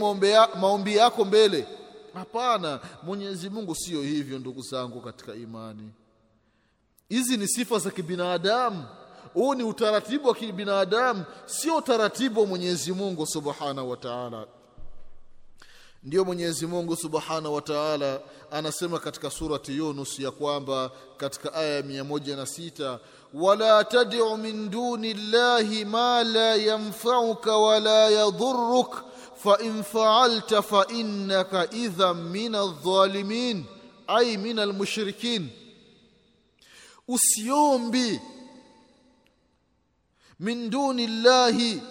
Speaker 1: maombi yako mbele. Hapana Mwenyezi Mungu sio hivyo ndugu zangu katika imani hizi ni sifa za kibinadamu. Huu ni utaratibu wa kibinadamu sio utaratibu wa Mwenyezi Mungu Subhanahu wa Ta'ala. Ndio Mwenyezi Mungu Subhanahu wa Ta'ala anasema katika surati Yunus ya kwamba katika aya ya 106 wala tad'u min duni llahi ma la yanfa'uka wala yadhurruk fa in fa'alta fa innaka idhan min adh-dhalimin ay min al-mushrikin usiombi. Min duni llahi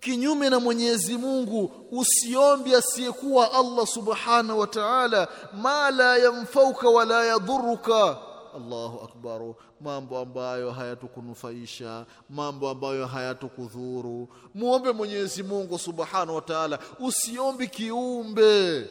Speaker 1: kinyume na Mwenyezi Mungu usiombi asiyekuwa Allah Subhanahu wa Ta'ala ma la yanfauka wala yadhuruka Allahu akbar mambo ambayo hayatukunufaisha mambo ambayo hayatukudhuru. Muombe Mwenyezi Mungu Subhanahu wa Ta'ala usiombi kiumbe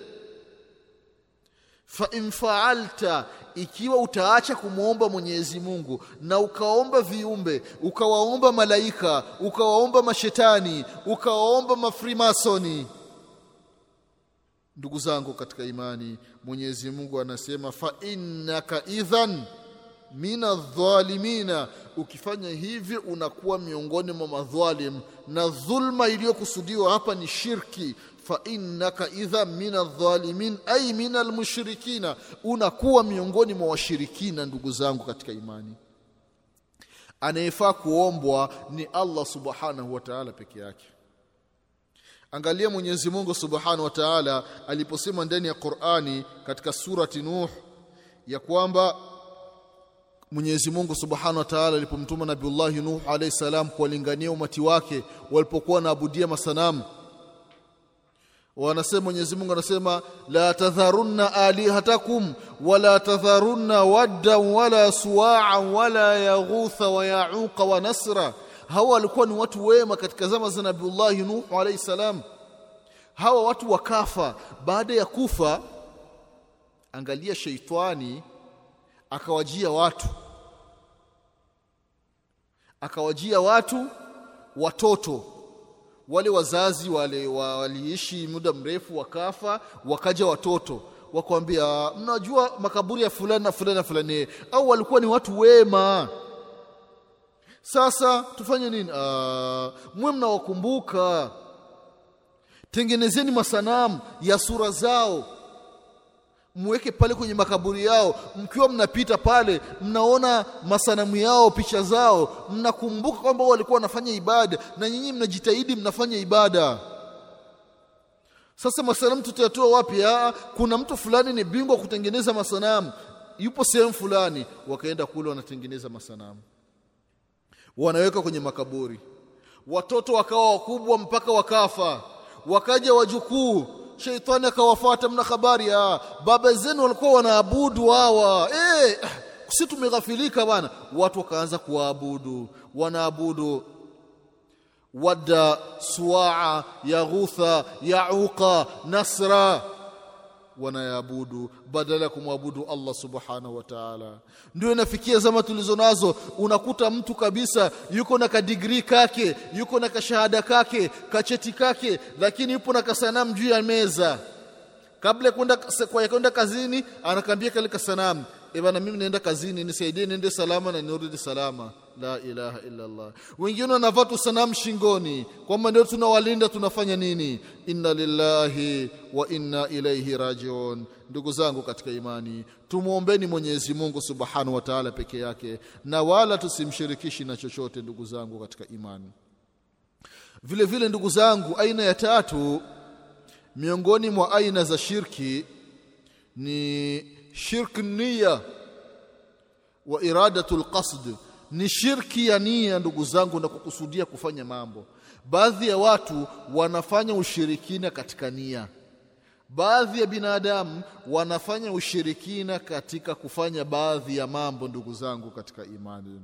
Speaker 1: fa in fa'alta ikiwa utaacha kumwomba Mwenyezi Mungu na ukaomba viumbe ukawaomba malaika ukawaomba mashetani ukawaomba mafrimasoni. Ndugu zangu katika imani Mwenyezi Mungu anasema fa innaka idhan mina dhalimina ukifanya hivyo unakuwa miongoni mwa madhalim na dhulma iliyokusudiwa hapa ni shirki fa innaka idha min aldhalimin ai min al-mushrikina unakuwa miongoni mwa washirikina ndugu zangu katika imani. Anayefaa kuombwa ni Allah subhanahu wa ta'ala peke yake. Angalia Mwenyezi Mungu subhanahu wa ta'ala aliposema ndani ya Qur'ani katika surati Nuh ya kwamba Mwenyezi Mungu Subhanahu wa Ta'ala alipomtuma Nabiullahi Nuh alayhi salam kuwalingania umati wake walipokuwa wanaabudia masanamu wanasema Mwenyezi Mungu anasema la tadharunna alihatakum wala tadharunna wadda wala suwa'a wala yaghutha wa ya'uqa wa nasra. Hawa walikuwa ni watu wema katika zama za Nabiullah Nuh alayhi salam. Hawa watu wakafa. Baada ya kufa angalia sheitani akawajia watu. Akawajia watu watoto wale wazazi wale waliishi muda mrefu wakafa wakaja watoto wakwambia mnajua makaburi ya fulani na fulani na fulani au walikuwa ni watu wema? Sasa tufanye nini? Mwe mnawakumbuka. Tengenezeni masanamu ya sura zao mweke pale kwenye makaburi yao. Mkiwa mnapita pale mnaona masanamu yao picha zao mnakumbuka kwamba walikuwa wanafanya ibada na nyinyi mnajitahidi mnafanya ibada. Sasa masanamu tutayatoa wapi? Aa, kuna mtu fulani ni bingwa kutengeneza masanamu. Yupo sehemu fulani. Wakaenda kule wanatengeneza masanamu. Wanaweka kwenye makaburi. Watoto wakawa wakubwa mpaka wakafa. Wakaja wajukuu sheitani akawafuata mna habari baba zenu walikuwa wanaabudu hawa eh si tumeghafilika bana watu wakaanza kuwaabudu wanaabudu wadda suwaa yaghutha yauqa nasra wanayaabudu badala ya kumwabudu Allah subhanahu wa ta'ala. Ndio inafikia zama tulizo nazo unakuta mtu kabisa yuko na kadigrii kake yuko na kashahada kake kacheti kake lakini yupo na kasanamu juu ya meza. Kabla ya kwenda kazini anakambia kale kasanamu e bana mimi naenda kazini nisaidie niende salama na nirudi salama la ilaha illa Allah wengine wanavaa tu shingoni. Kwamba ndio tunawalinda tunafanya nini? Inna lillahi wa inna ilaihi rajiun. Ndugu zangu katika imani tumwombeni Mwenyezi Mungu Subhanahu wa Ta'ala peke yake na wala tusimshirikishi na chochote ndugu zangu katika imani. Vile vile ndugu zangu aina ya tatu miongoni mwa aina za shirki ni shirk niya wa iradatu qasd ni shirki ya nia ndugu zangu na kukusudia kufanya mambo. Baadhi ya watu wanafanya ushirikina katika nia. Baadhi ya binadamu wanafanya ushirikina katika kufanya baadhi ya mambo ndugu zangu katika imani.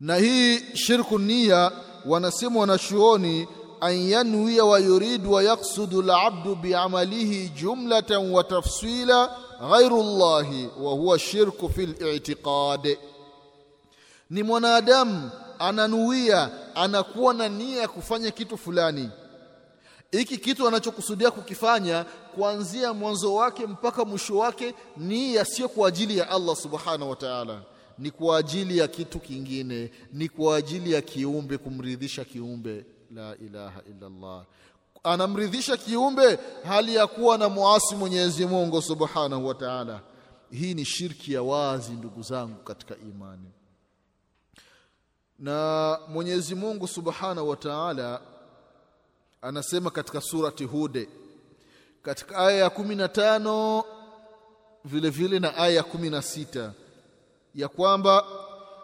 Speaker 1: Na hii shirku nia wanasema wanachuoni an yanwiya wa yuridu al-abdu bi'amalihi jumlatan wa tafsila ghairu llahi wa huwa shirku fi i'tiqad ni mwanadamu ananuia anakuwa na nia ya kufanya kitu fulani. Hiki kitu anachokusudia kukifanya kuanzia mwanzo wake mpaka mwisho wake nia sio kwa ajili ya Allah subhanahu wa ta'ala. Ni kwa ajili ya kitu kingine ni kwa ajili ya kiumbe kumridhisha kiumbe. La ilaha illa Allah anamridhisha kiumbe hali ya kuwa na muasi Mwenyezi Mungu Subhanahu wa Ta'ala. Hii ni shirki ya wazi ndugu zangu katika imani na Mwenyezi Mungu Subhanahu wa Ta'ala anasema katika surati Hude katika aya ya 15 vile vile na aya ya 16 ya kwamba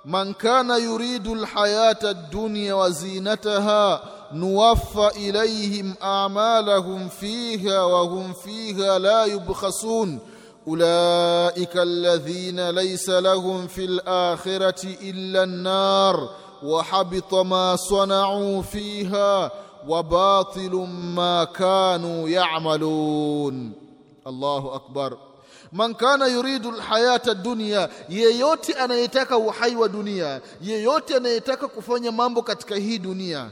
Speaker 1: man kana yuridu alhayata ad-dunya wa zinataha nuwaffa ilayhim a'malahum fiha wa hum fiha la yubkhasun. Ulaika alladhina laysa lahum fil akhirati illa an-nar. وحبط ما صنعوا فيها وباطل ما كانوا يعملون الله أكبر man kana yuridu alhayata dunya yeyote anayetaka uhai wa dunia yeyote anayetaka kufanya mambo katika hii dunia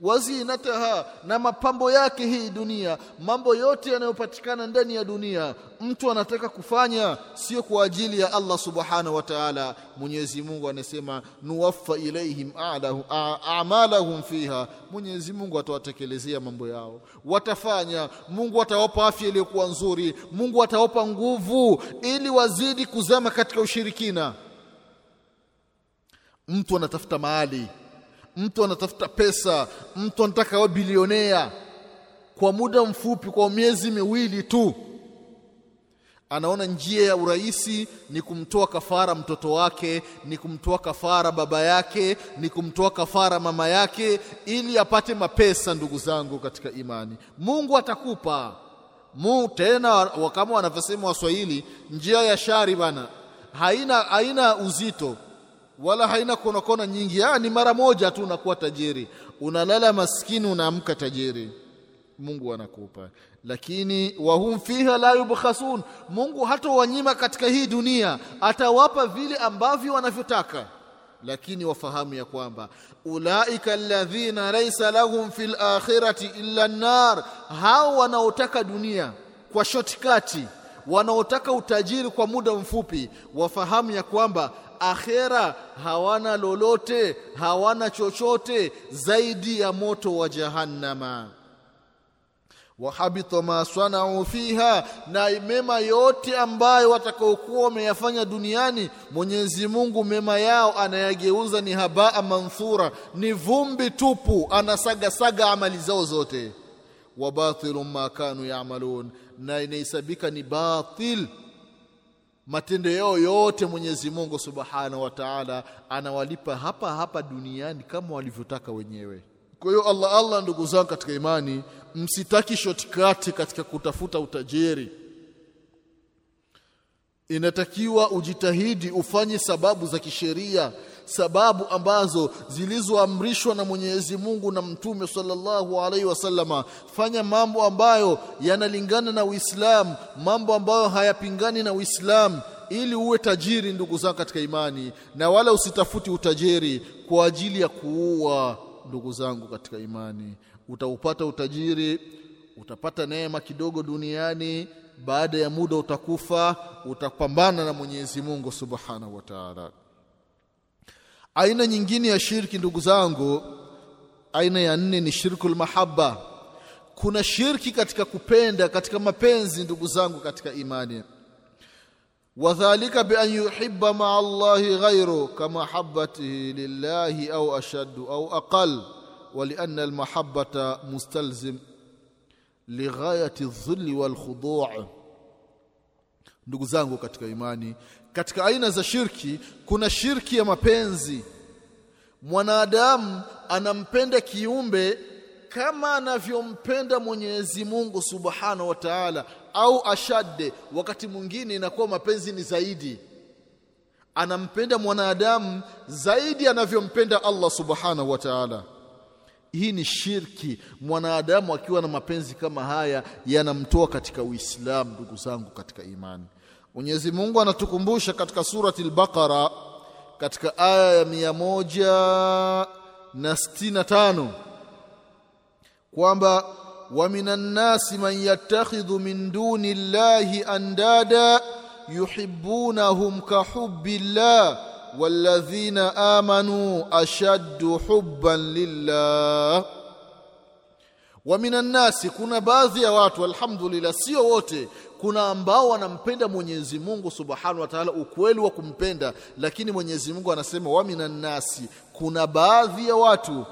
Speaker 1: wazinataha na mapambo yake hii dunia mambo yote yanayopatikana ndani ya dunia mtu anataka kufanya sio kwa ajili ya Allah subhanahu wa ta'ala. Mwenyezi Mungu anasema nuwaffa ilaihim a'malahum fiha. Mwenyezi Mungu atawatekelezea mambo yao. Watafanya. Mungu atawapa afya iliyokuwa nzuri. Mungu atawapa nguvu ili wazidi kuzama katika ushirikina. Mtu anatafuta mahali mtu anatafuta pesa mtu anataka awe bilionea. Kwa muda mfupi kwa miezi miwili tu anaona njia ya urahisi ni kumtoa kafara mtoto wake ni kumtoa kafara baba yake ni kumtoa kafara mama yake ili apate mapesa ndugu zangu katika imani. Mungu atakupa. Mu tena kama wanavyosema waswahili njia ya shari bana haina haina uzito wala haina konokono nyingi. Ah ni mara moja tu unakuwa tajiri. Unalala maskini unaamka tajiri. Mungu anakupa. Lakini wahum fiha la yubkhasun Mungu hata wanyima katika hii dunia atawapa vile ambavyo wanavyotaka. Lakini wafahamu ya kwamba ulaika alladhina laisa lahum fil akhirati illa an-nar hao wanaotaka dunia kwa shotikati wanaotaka utajiri kwa muda mfupi wafahamu ya kwamba akhera hawana lolote hawana chochote zaidi ya moto wa jahannama. Wahabita ma sanau fiha na mema yote ambayo watakaokuwa wameyafanya duniani Mwenyezi Mungu mema yao anayageuza ni habaa manthura ni vumbi tupu anasagasaga amali zao zote. Wabatilu ma kanu ya'malun na inahesabika ni batil matendo yao yote Mwenyezi Mungu Subhanahu wa Ta'ala anawalipa hapa hapa duniani kama walivyotaka wenyewe. Kwa hiyo Allah Allah, ndugu zangu katika imani, msitaki shortcut katika kutafuta utajiri. Inatakiwa ujitahidi ufanye sababu za kisheria, sababu ambazo zilizoamrishwa na Mwenyezi Mungu na Mtume sallallahu alaihi wasallama. Fanya mambo ambayo yanalingana na Uislamu, mambo ambayo hayapingani na Uislamu ili uwe tajiri ndugu zangu katika imani, na wala usitafuti utajiri kwa ajili ya kuua ndugu zangu katika imani. Utaupata utajiri, utapata neema kidogo duniani, baada ya muda utakufa, utapambana na Mwenyezi Mungu Subhanahu wa Ta'ala. Aina nyingine ya shirki ndugu zangu, aina ya nne ni shirkul mahabba. Kuna shirki katika kupenda, katika mapenzi ndugu zangu katika imani. Wadhalika bi an yuhibba ma'a Allahi ghayru kama habbatihi lillahi au ashaddu au aqal ولأن المحبة مستلزم لغاية الذل والخضوع ndugu zangu katika imani katika aina za shirki kuna shirki ya mapenzi. Mwanadamu anampenda kiumbe kama anavyompenda Mwenyezi Mungu Subhanahu wa Ta'ala au ashadde wakati mwingine inakuwa mapenzi ni zaidi. Anampenda mwanadamu zaidi anavyompenda Allah Subhanahu wa Ta'ala. Hii ni shirki. Mwanadamu akiwa na mapenzi kama haya yanamtoa katika Uislamu ndugu zangu katika imani Mwenyezi Mungu anatukumbusha katika surati al-Baqara katika aya ya mia moja na sitini na tano kwamba wa minan nasi man yattakhidhu min duni llahi andada yuhibbunahum kahubbillah walladhina amanu ashaddu hubban lillah. Wa minan nasi kuna baadhi ya watu alhamdulillah sio wote kuna ambao wanampenda Mwenyezi Mungu Subhanahu wa Ta'ala ukweli wa kumpenda lakini Mwenyezi Mungu anasema wa minan nasi. Kuna baadhi ya watu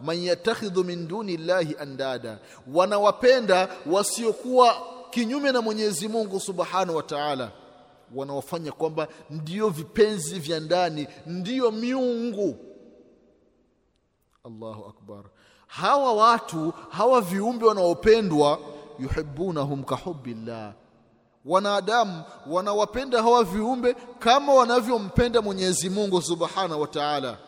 Speaker 1: man yatakhidhu min duni llahi andada wanawapenda wasiokuwa kinyume na Mwenyezi Mungu Subhanahu wa Ta'ala. Wanawafanya kwamba ndiyo vipenzi vya ndani ndiyo miungu. Allahu akbar. Hawa watu hawa viumbe wanaopendwa yuhibbunahum kahubbillah wanadamu wanawapenda hawa viumbe kama wanavyompenda Mwenyezi Mungu Subhanahu wa Ta'ala.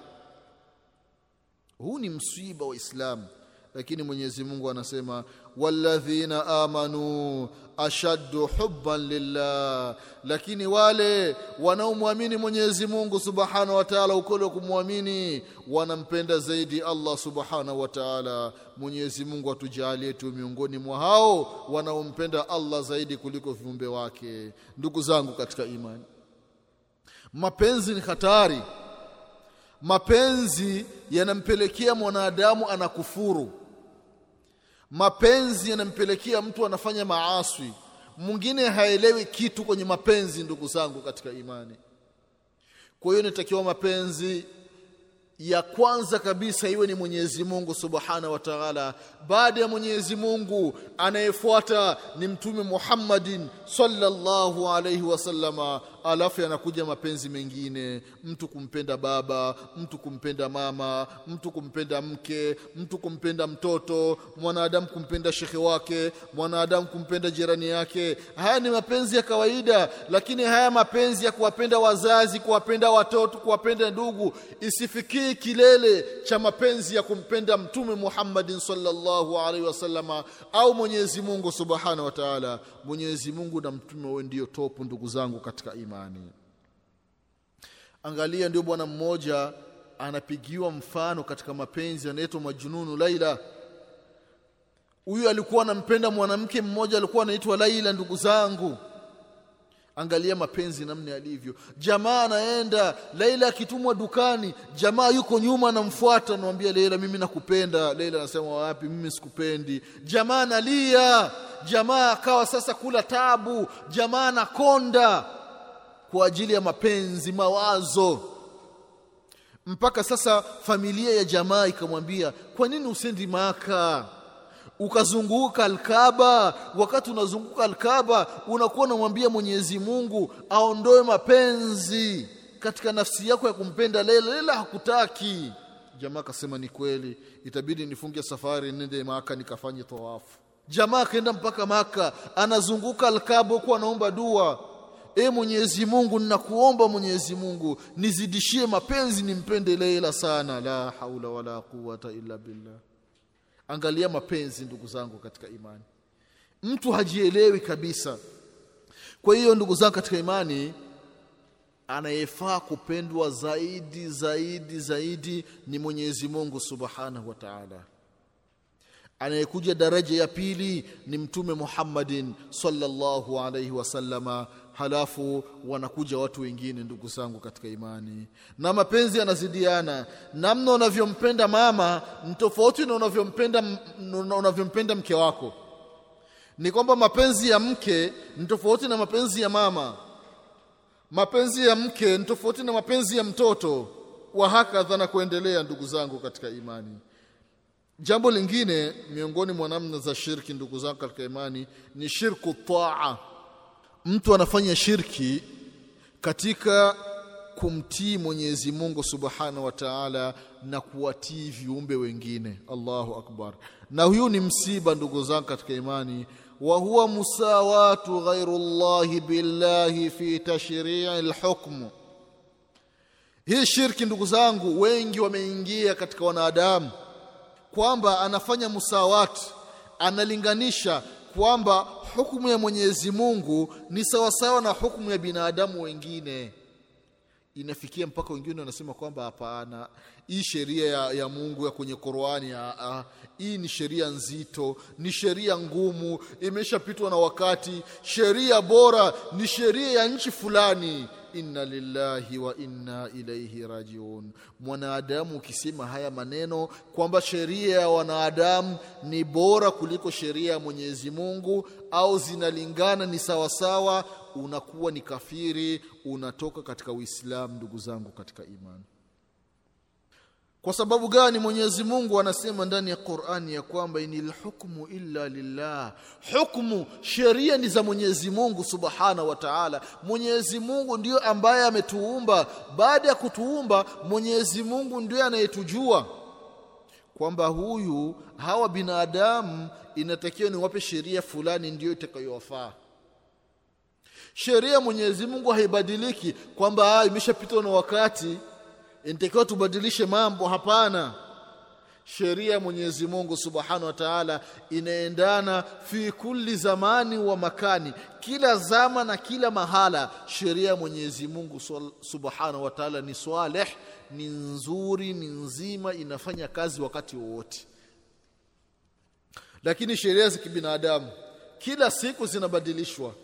Speaker 1: Huu ni msiba wa Islamu lakini Mwenyezi Mungu anasema walladhina amanu ashaddu hubban lillah. Lakini wale wanaomwamini Mwenyezi Mungu Subhanahu wa Ta'ala ukole kumwamini wanampenda zaidi Allah Subhanahu wa Ta'ala. Mwenyezi Mungu atujalie tu miongoni mwa hao wanaompenda Allah zaidi kuliko viumbe wake. Ndugu zangu katika imani mapenzi ni hatari. Mapenzi yanampelekea mwanadamu anakufuru mapenzi yanampelekea mtu anafanya maaswi mwingine haelewi kitu kwenye mapenzi ndugu zangu katika imani. Kwa hiyo inatakiwa mapenzi ya kwanza kabisa iwe ni Mwenyezi Mungu Subhanahu wa Ta'ala. Baada ya Mwenyezi Mungu anayefuata ni mtume Muhammadin sallallahu alayhi wasallama alafu yanakuja mapenzi mengine. Mtu kumpenda baba mtu kumpenda mama mtu kumpenda mke mtu kumpenda mtoto mwanadamu kumpenda shekhe wake mwanadamu kumpenda jirani yake. Haya ni mapenzi ya kawaida lakini haya mapenzi ya kuwapenda wazazi kuwapenda watoto kuwapenda ndugu isifikii kilele cha mapenzi ya kumpenda mtume Muhammadin sallallahu alaihi wasallama au Mwenyezi Mungu subhanahu wa ta'ala. Mwenyezi Mungu na mtume wewe ndio topu ndugu zangu katika imani angalia ndio bwana mmoja anapigiwa mfano katika mapenzi anaitwa majununu Laila. Huyu alikuwa anampenda mwanamke mmoja alikuwa anaitwa Laila ndugu zangu. Angalia mapenzi namna yalivyo. Jamaa anaenda Laila akitumwa dukani jamaa yuko nyuma anamfuata anamwambia Laila mimi nakupenda. Laila anasema wapi mimi sikupendi. Jamaa analia jamaa akawa sasa kula tabu jamaa anakonda kwa ajili ya mapenzi mawazo mpaka sasa familia ya jamaa ikamwambia kwa nini usendi maka ukazunguka Alkaba. Wakati unazunguka Alkaba, unakuwa unamwambia Mwenyezi Mungu aondoe mapenzi katika nafsi yako ya kumpenda Leila. Leila hakutaki. Jamaa akasema ni kweli, itabidi nifunge safari nende Maka nikafanye tawafu. Jamaa akaenda mpaka Maka, anazunguka Alkaba huku anaomba dua E Mwenyezi Mungu, ninakuomba Mwenyezi Mungu nizidishie mapenzi, nimpende Leila sana. La haula wala quwata illa billah. Angalia mapenzi ndugu zangu katika imani, mtu hajielewi kabisa. Kwa hiyo ndugu zangu katika imani, anayefaa kupendwa zaidi zaidi zaidi ni Mwenyezi Mungu Subhanahu wa Ta'ala. Anayekuja daraja ya pili ni Mtume Muhammadin salllahu alaihi wasallama, halafu wanakuja watu wengine, ndugu zangu katika imani. Na mapenzi yanazidiana, namna unavyompenda mama ni tofauti na unavyompenda unavyompenda mke wako. Ni kwamba mapenzi ya mke ni tofauti na mapenzi ya mama, mapenzi ya mke ni tofauti na mapenzi ya mtoto, wa hakadha na kuendelea, ndugu zangu katika imani. Jambo lingine miongoni mwa namna za shirki, ndugu zangu katika imani, ni shirku taa. Mtu anafanya shirki katika kumtii Mwenyezi Mungu Subhanahu wa Ta'ala na kuwatii viumbe wengine. Allahu akbar! Na huyu ni msiba, ndugu zangu katika imani, wa huwa musawatu ghairu llahi billahi fi tashrii lhukm. Hii shirki, ndugu zangu, wengi wameingia katika wanadamu kwamba anafanya musawati, analinganisha kwamba hukumu ya Mwenyezi Mungu ni sawasawa na hukumu ya binadamu wengine. Inafikia mpaka wengine wanasema kwamba hapana, hii sheria ya, ya Mungu ya kwenye Qur'ani, hii ni sheria nzito, ni sheria ngumu, imeshapitwa na wakati. Sheria bora ni sheria ya nchi fulani. Inna lillahi wa inna ilaihi rajiun. Mwanadamu ukisema haya maneno kwamba sheria ya wanadamu ni bora kuliko sheria ya Mwenyezi Mungu au zinalingana, ni sawasawa, unakuwa ni kafiri, unatoka katika Uislamu. Ndugu zangu katika imani, kwa sababu gani? Mwenyezi Mungu anasema ndani ya Qur'ani ya kwamba inil hukmu illa lillah, hukmu sheria ni za Mwenyezi Mungu Subhanahu wa Ta'ala. Mwenyezi Mungu ndiyo ambaye ametuumba. Baada ya kutuumba, Mwenyezi Mungu ndiyo anayetujua kwamba huyu hawa binadamu inatakiwa niwape sheria fulani ndiyo itakayowafaa. sheria Mwenyezi Mungu haibadiliki kwamba imeshapitwa na wakati inatakiwa tubadilishe mambo hapana. Sheria Mwenyezi Mungu Subhanahu wa Ta'ala inaendana fi kulli zamani wa makani. Kila zama na kila mahala sheria Mwenyezi Mungu Subhanahu wa Ta'ala ni swaleh ni nzuri ni nzima inafanya kazi wakati wowote. Lakini sheria za kibinadamu kila siku zinabadilishwa.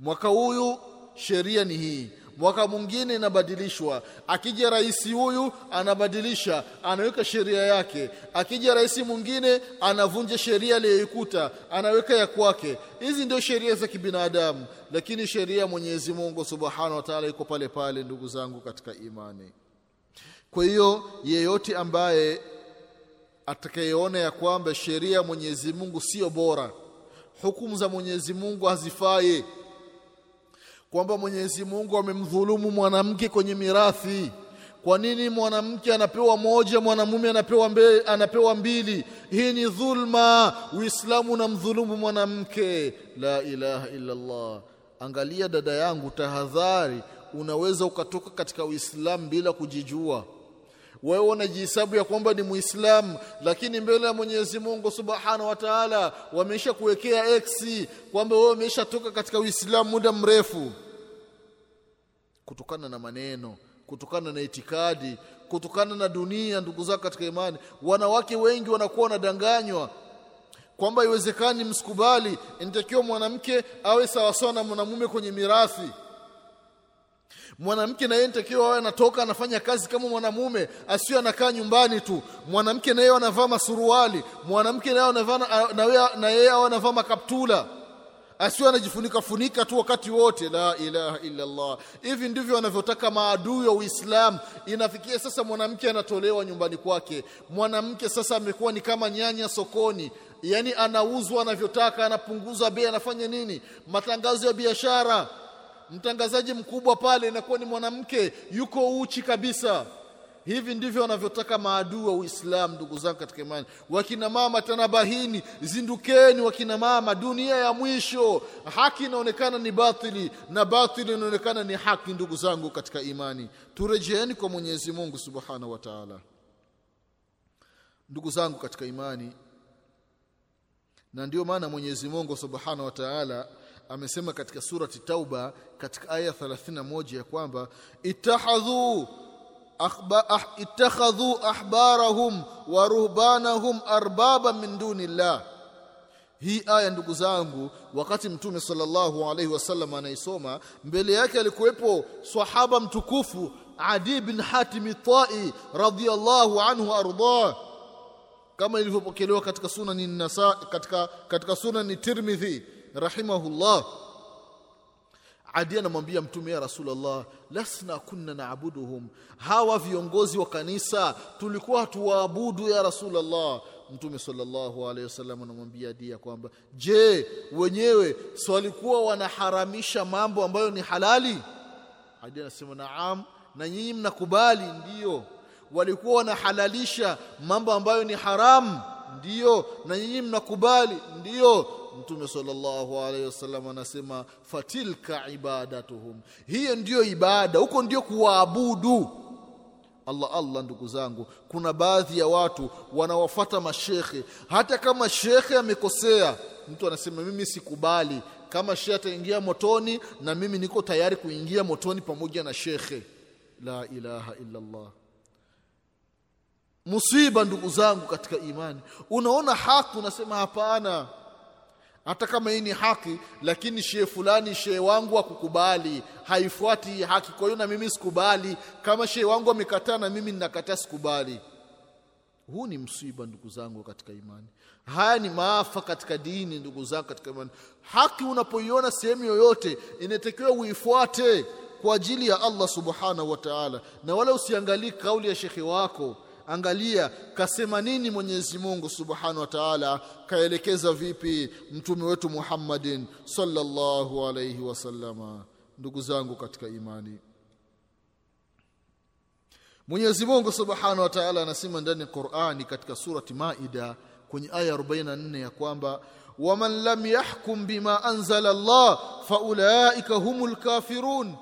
Speaker 1: Mwaka huyu sheria ni hii mwaka mwingine inabadilishwa. Akija rais huyu anabadilisha anaweka sheria yake. Akija rais mwingine anavunja sheria aliyoikuta anaweka ya kwake. Hizi ndio sheria za kibinadamu. Lakini sheria ya Mwenyezi Mungu Subhanahu wa Ta'ala iko pale pale ndugu zangu katika imani. Kwa hiyo yeyote ambaye atakayeona ya kwamba sheria ya Mwenyezi Mungu sio bora hukumu za Mwenyezi Mungu hazifai kwamba Mwenyezi Mungu amemdhulumu mwanamke kwenye mirathi. Kwa nini mwanamke anapewa moja mwanamume anapewa mbe, anapewa mbili? Hii ni dhulma. Uislamu unamdhulumu mwanamke. La ilaha illa Allah angalia dada yangu tahadhari. Unaweza ukatoka katika uislamu bila kujijua. Wewe unajihesabu ya kwamba ni muislamu lakini mbele ya Mwenyezi Mungu Subhanahu wa Ta'ala wamesha kuwekea x kwamba wewe umeshatoka katika uislamu muda mrefu kutokana na maneno kutokana na itikadi kutokana na dunia ndugu zako katika imani. Wanawake wengi wanakuwa wanadanganywa kwamba iwezekani msikubali inatakiwa mwanamke awe sawasawa na mwanamume kwenye mirathi. Mwanamke na yeye nitakiwa awe anatoka anafanya kazi kama mwanamume asiwe anakaa nyumbani tu. Mwanamke na yeye anavaa masuruali mwanamke na yeye anavaa na yeye anavaa makaptula asiwe anajifunika funika tu wakati wote. La ilaha illa Allah hivi ndivyo wanavyotaka maadui wa Uislamu. Inafikia sasa mwanamke anatolewa nyumbani kwake. Mwanamke sasa amekuwa ni kama nyanya sokoni. Yani anauzwa anavyotaka anapunguza bei anafanya nini? Matangazo ya biashara. Mtangazaji mkubwa pale inakuwa ni mwanamke. Yuko uchi kabisa hivi ndivyo wanavyotaka maadui wa Uislamu ndugu zangu katika imani. Wakina mama tanabahini zindukeni wakina mama dunia ya mwisho. Haki inaonekana ni batili na batili inaonekana ni haki ndugu zangu katika imani. Turejeeni kwa Mwenyezi Mungu Subhanahu wa Ta'ala. Ndugu zangu katika imani na ndio maana Mwenyezi Mungu Subhanahu wa Ta'ala amesema katika surati Tauba katika aya 31 ya kwamba itahadhu ittakhadhu ahbarahum wa ruhbanahum arbaba min dunillah. Hii aya ndugu zangu wakati mtume sallallahu alaihi wasallam anaisoma mbele yake alikuwepo sahaba mtukufu Adi bin Hatim Tai radhiyallahu anhu ardah. Kama ilivyopokelewa katika sunani nasa katika katika sunani Tirmidhi rahimahullah Adi anamwambia mtume ya Rasulullah lasna kunna naabuduhum hawa viongozi wa kanisa tulikuwa hatuwaabudu ya Rasulullah. Mtume sallallahu alaihi wasallam anamwambia Adi ya kwamba je wenyewe si walikuwa wanaharamisha mambo ambayo ni halali? Adi anasema naam na nyinyi mnakubali? Ndiyo walikuwa wanahalalisha mambo ambayo ni haramu ndiyo na nyinyi mnakubali? Ndiyo mtume sallallahu alaihi wasallam anasema fatilka ibadatuhum. Hiyo ndiyo ibada huko ndio kuwaabudu. Allah Allah ndugu zangu kuna baadhi ya watu wanawafata mashekhe. Hata kama shekhe amekosea mtu anasema mimi sikubali. Kama shekhe ataingia motoni na mimi niko tayari kuingia motoni pamoja na shekhe. La ilaha illa Allah musiba ndugu zangu katika imani. Unaona haki unasema hapana hata kama hii ni haki lakini shehe fulani shehe wangu akukubali haifuati haki kwa hiyo na mimi sikubali. Kama shehe wangu amekataa na mimi ninakataa sikubali. Huu ni msiba ndugu zangu katika imani. Haya ni maafa katika dini ndugu zangu katika imani. Haki unapoiona sehemu yoyote inatakiwa uifuate kwa ajili ya Allah subhanahu wa ta'ala. Na wala usiangalie kauli ya shekhe wako angalia kasema nini Mwenyezi Mungu Subhanahu wa Ta'ala kaelekeza vipi mtume wetu Muhammadin sallallahu alayhi wasallama ndugu zangu katika imani. Mwenyezi Mungu Subhanahu wa Ta'ala anasema ndani ya Qur'ani katika surati Maida kwenye aya 44 ya kwamba waman lam yahkum bima anzala Allah faulaika humul kafirun.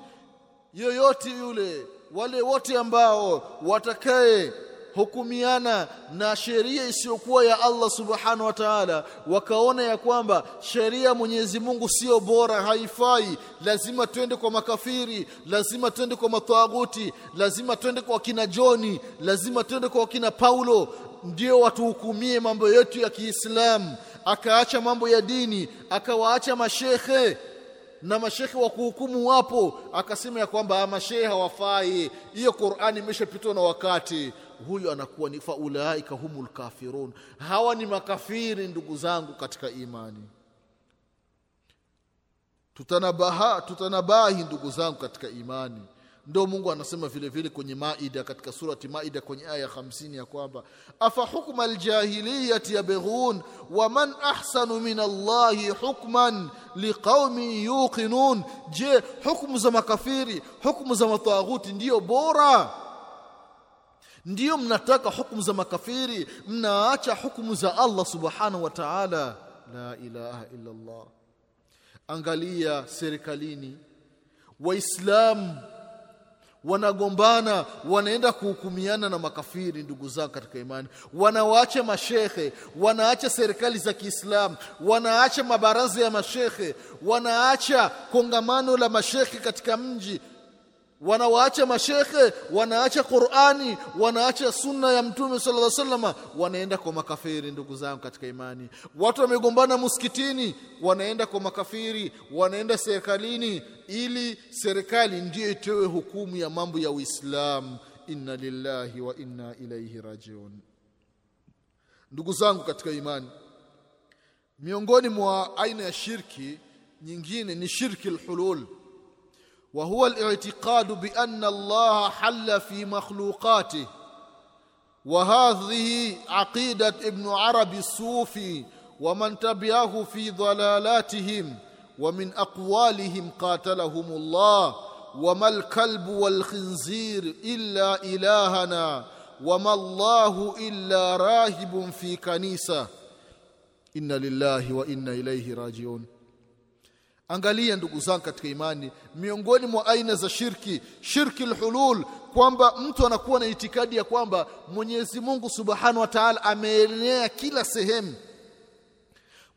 Speaker 1: Yoyote yule wale wote ambao watakaye hukumiana na sheria isiyokuwa ya Allah subhanahu wa ta'ala wakaona ya kwamba sheria Mwenyezi Mungu sio bora haifai. Lazima twende kwa makafiri lazima twende kwa matawuti lazima twende kwa kina Joni lazima twende kwa kina Paulo ndio watuhukumie mambo yetu ya Kiislamu. Akaacha mambo ya dini akawaacha mashekhe na mashekhe wa kuhukumu wapo. Akasema ya kwamba mashehe hawafai. Hiyo Qur'ani imeshapitwa na wakati huyu anakuwa ni faulaika humul kafirun. Hawa ni makafiri ndugu zangu katika imani. Tutanabaha tutanabahi ndugu zangu katika imani. Ndio Mungu anasema vile vile kwenye Maida katika surati Maida kwenye aya 50 ya kwamba afa hukma aljahiliyati yabghun wa man ahsanu min Allahi hukman liqaumin yuqinun. Je hukumu za makafiri hukumu za mataghuti ndiyo bora ndiyo mnataka hukumu za makafiri mnaacha hukumu za Allah subhanahu wa ta'ala. La ilaha illa Allah angalia serikalini. Waislamu wanagombana wanaenda kuhukumiana na makafiri ndugu zao katika imani. Wanawaacha mashekhe wanaacha serikali za Kiislamu wanaacha mabaraza ya mashekhe wanaacha kongamano la mashekhe katika mji wanawaacha mashekhe wanaacha Qur'ani wanaacha sunna ya mtume sallallahu alaihi wasallam wanaenda kwa makafiri ndugu zangu katika imani. Watu wamegombana msikitini wanaenda kwa makafiri wanaenda serikalini ili serikali ndiyo itoe hukumu ya mambo ya Uislamu. Inna lillahi wa inna ilaihi rajiun. Ndugu zangu katika imani miongoni mwa aina ya shirki nyingine ni shirki alhulul وهو الاعتقاد بأن الله حل في مخلوقاته. وهذه عقيدة ابن عربي الصوفي ومن تبعه في ضلالاتهم ومن أقوالهم قاتلهم الله. وما الكلب والخنزير إلا إلهنا وما الله إلا راهب في كنيسة. إن لله وإنا إليه راجعون. Angalia ndugu zangu katika imani miongoni mwa aina za shirki shirki lhulul, kwamba mtu anakuwa na itikadi ya kwamba Mwenyezi Mungu Subhanahu wa Ta'ala ameenea kila sehemu.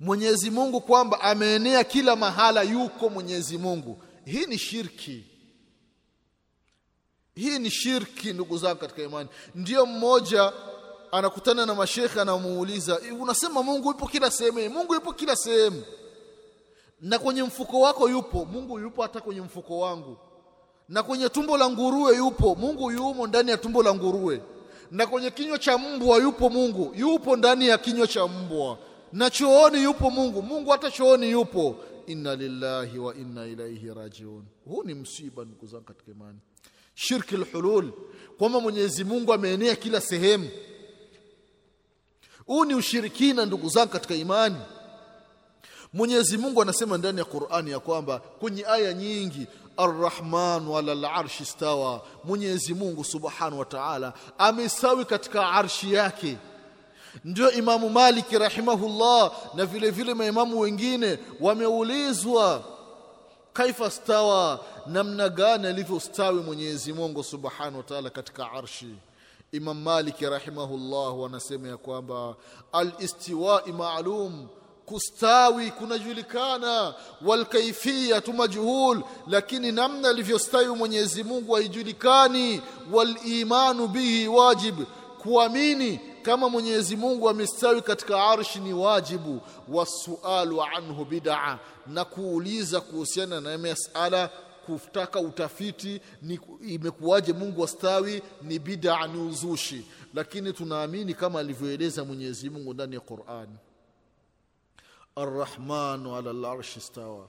Speaker 1: Mwenyezi Mungu kwamba ameenea kila mahala yuko Mwenyezi Mungu. Hii ni shirki. Hii ni shirki ndugu zangu katika imani. Ndiyo mmoja anakutana na mashekhe anamuuliza unasema Mungu yupo kila sehemu? Mungu yupo kila sehemu na kwenye mfuko wako yupo Mungu yupo hata kwenye mfuko wangu. Na kwenye tumbo la nguruwe yupo Mungu yumo ndani ya tumbo la nguruwe. Na kwenye kinywa cha mbwa yupo Mungu yupo ndani ya kinywa cha mbwa. Na chooni yupo Mungu Mungu hata chooni yupo. Inna lillahi wa inna ilaihi rajiun. Huu ni msiba ndugu zangu katika imani. Shirki lhulul, kwamba Mwenyezi Mungu ameenea kila sehemu. Huu ni ushirikina ndugu zangu katika imani Mwenyezi Mungu anasema ndani ya Qur'ani ya kwamba kwenye aya nyingi Ar-Rahman wala al-arshi stawa Mwenyezi Mungu Subhanahu wa Ta'ala amesawi katika arshi yake. Ndio Imamu Malik rahimahullah na vile vile maimamu wengine wameulizwa kaifa stawa? Namna gani alivyostawi Mwenyezi Mungu Subhanahu wa Ta'ala katika arshi Imam Malik rahimahullah wanasema ya kwamba al-istiwa ma'lum kustawi kunajulikana. Walkaifiyatu majhul lakini namna alivyostawi Mwenyezi Mungu haijulikani. Walimanu bihi wajib kuamini kama Mwenyezi Mungu amestawi katika arshi ni wajibu. Wasualu anhu bidaa na kuuliza kuhusiana na masala kutaka utafiti ni imekuwaje Mungu astawi ni bidaa ni uzushi. Lakini tunaamini kama alivyoeleza Mwenyezi Mungu ndani ya Qur'ani Ar-Rahman ala al-arshi stawa.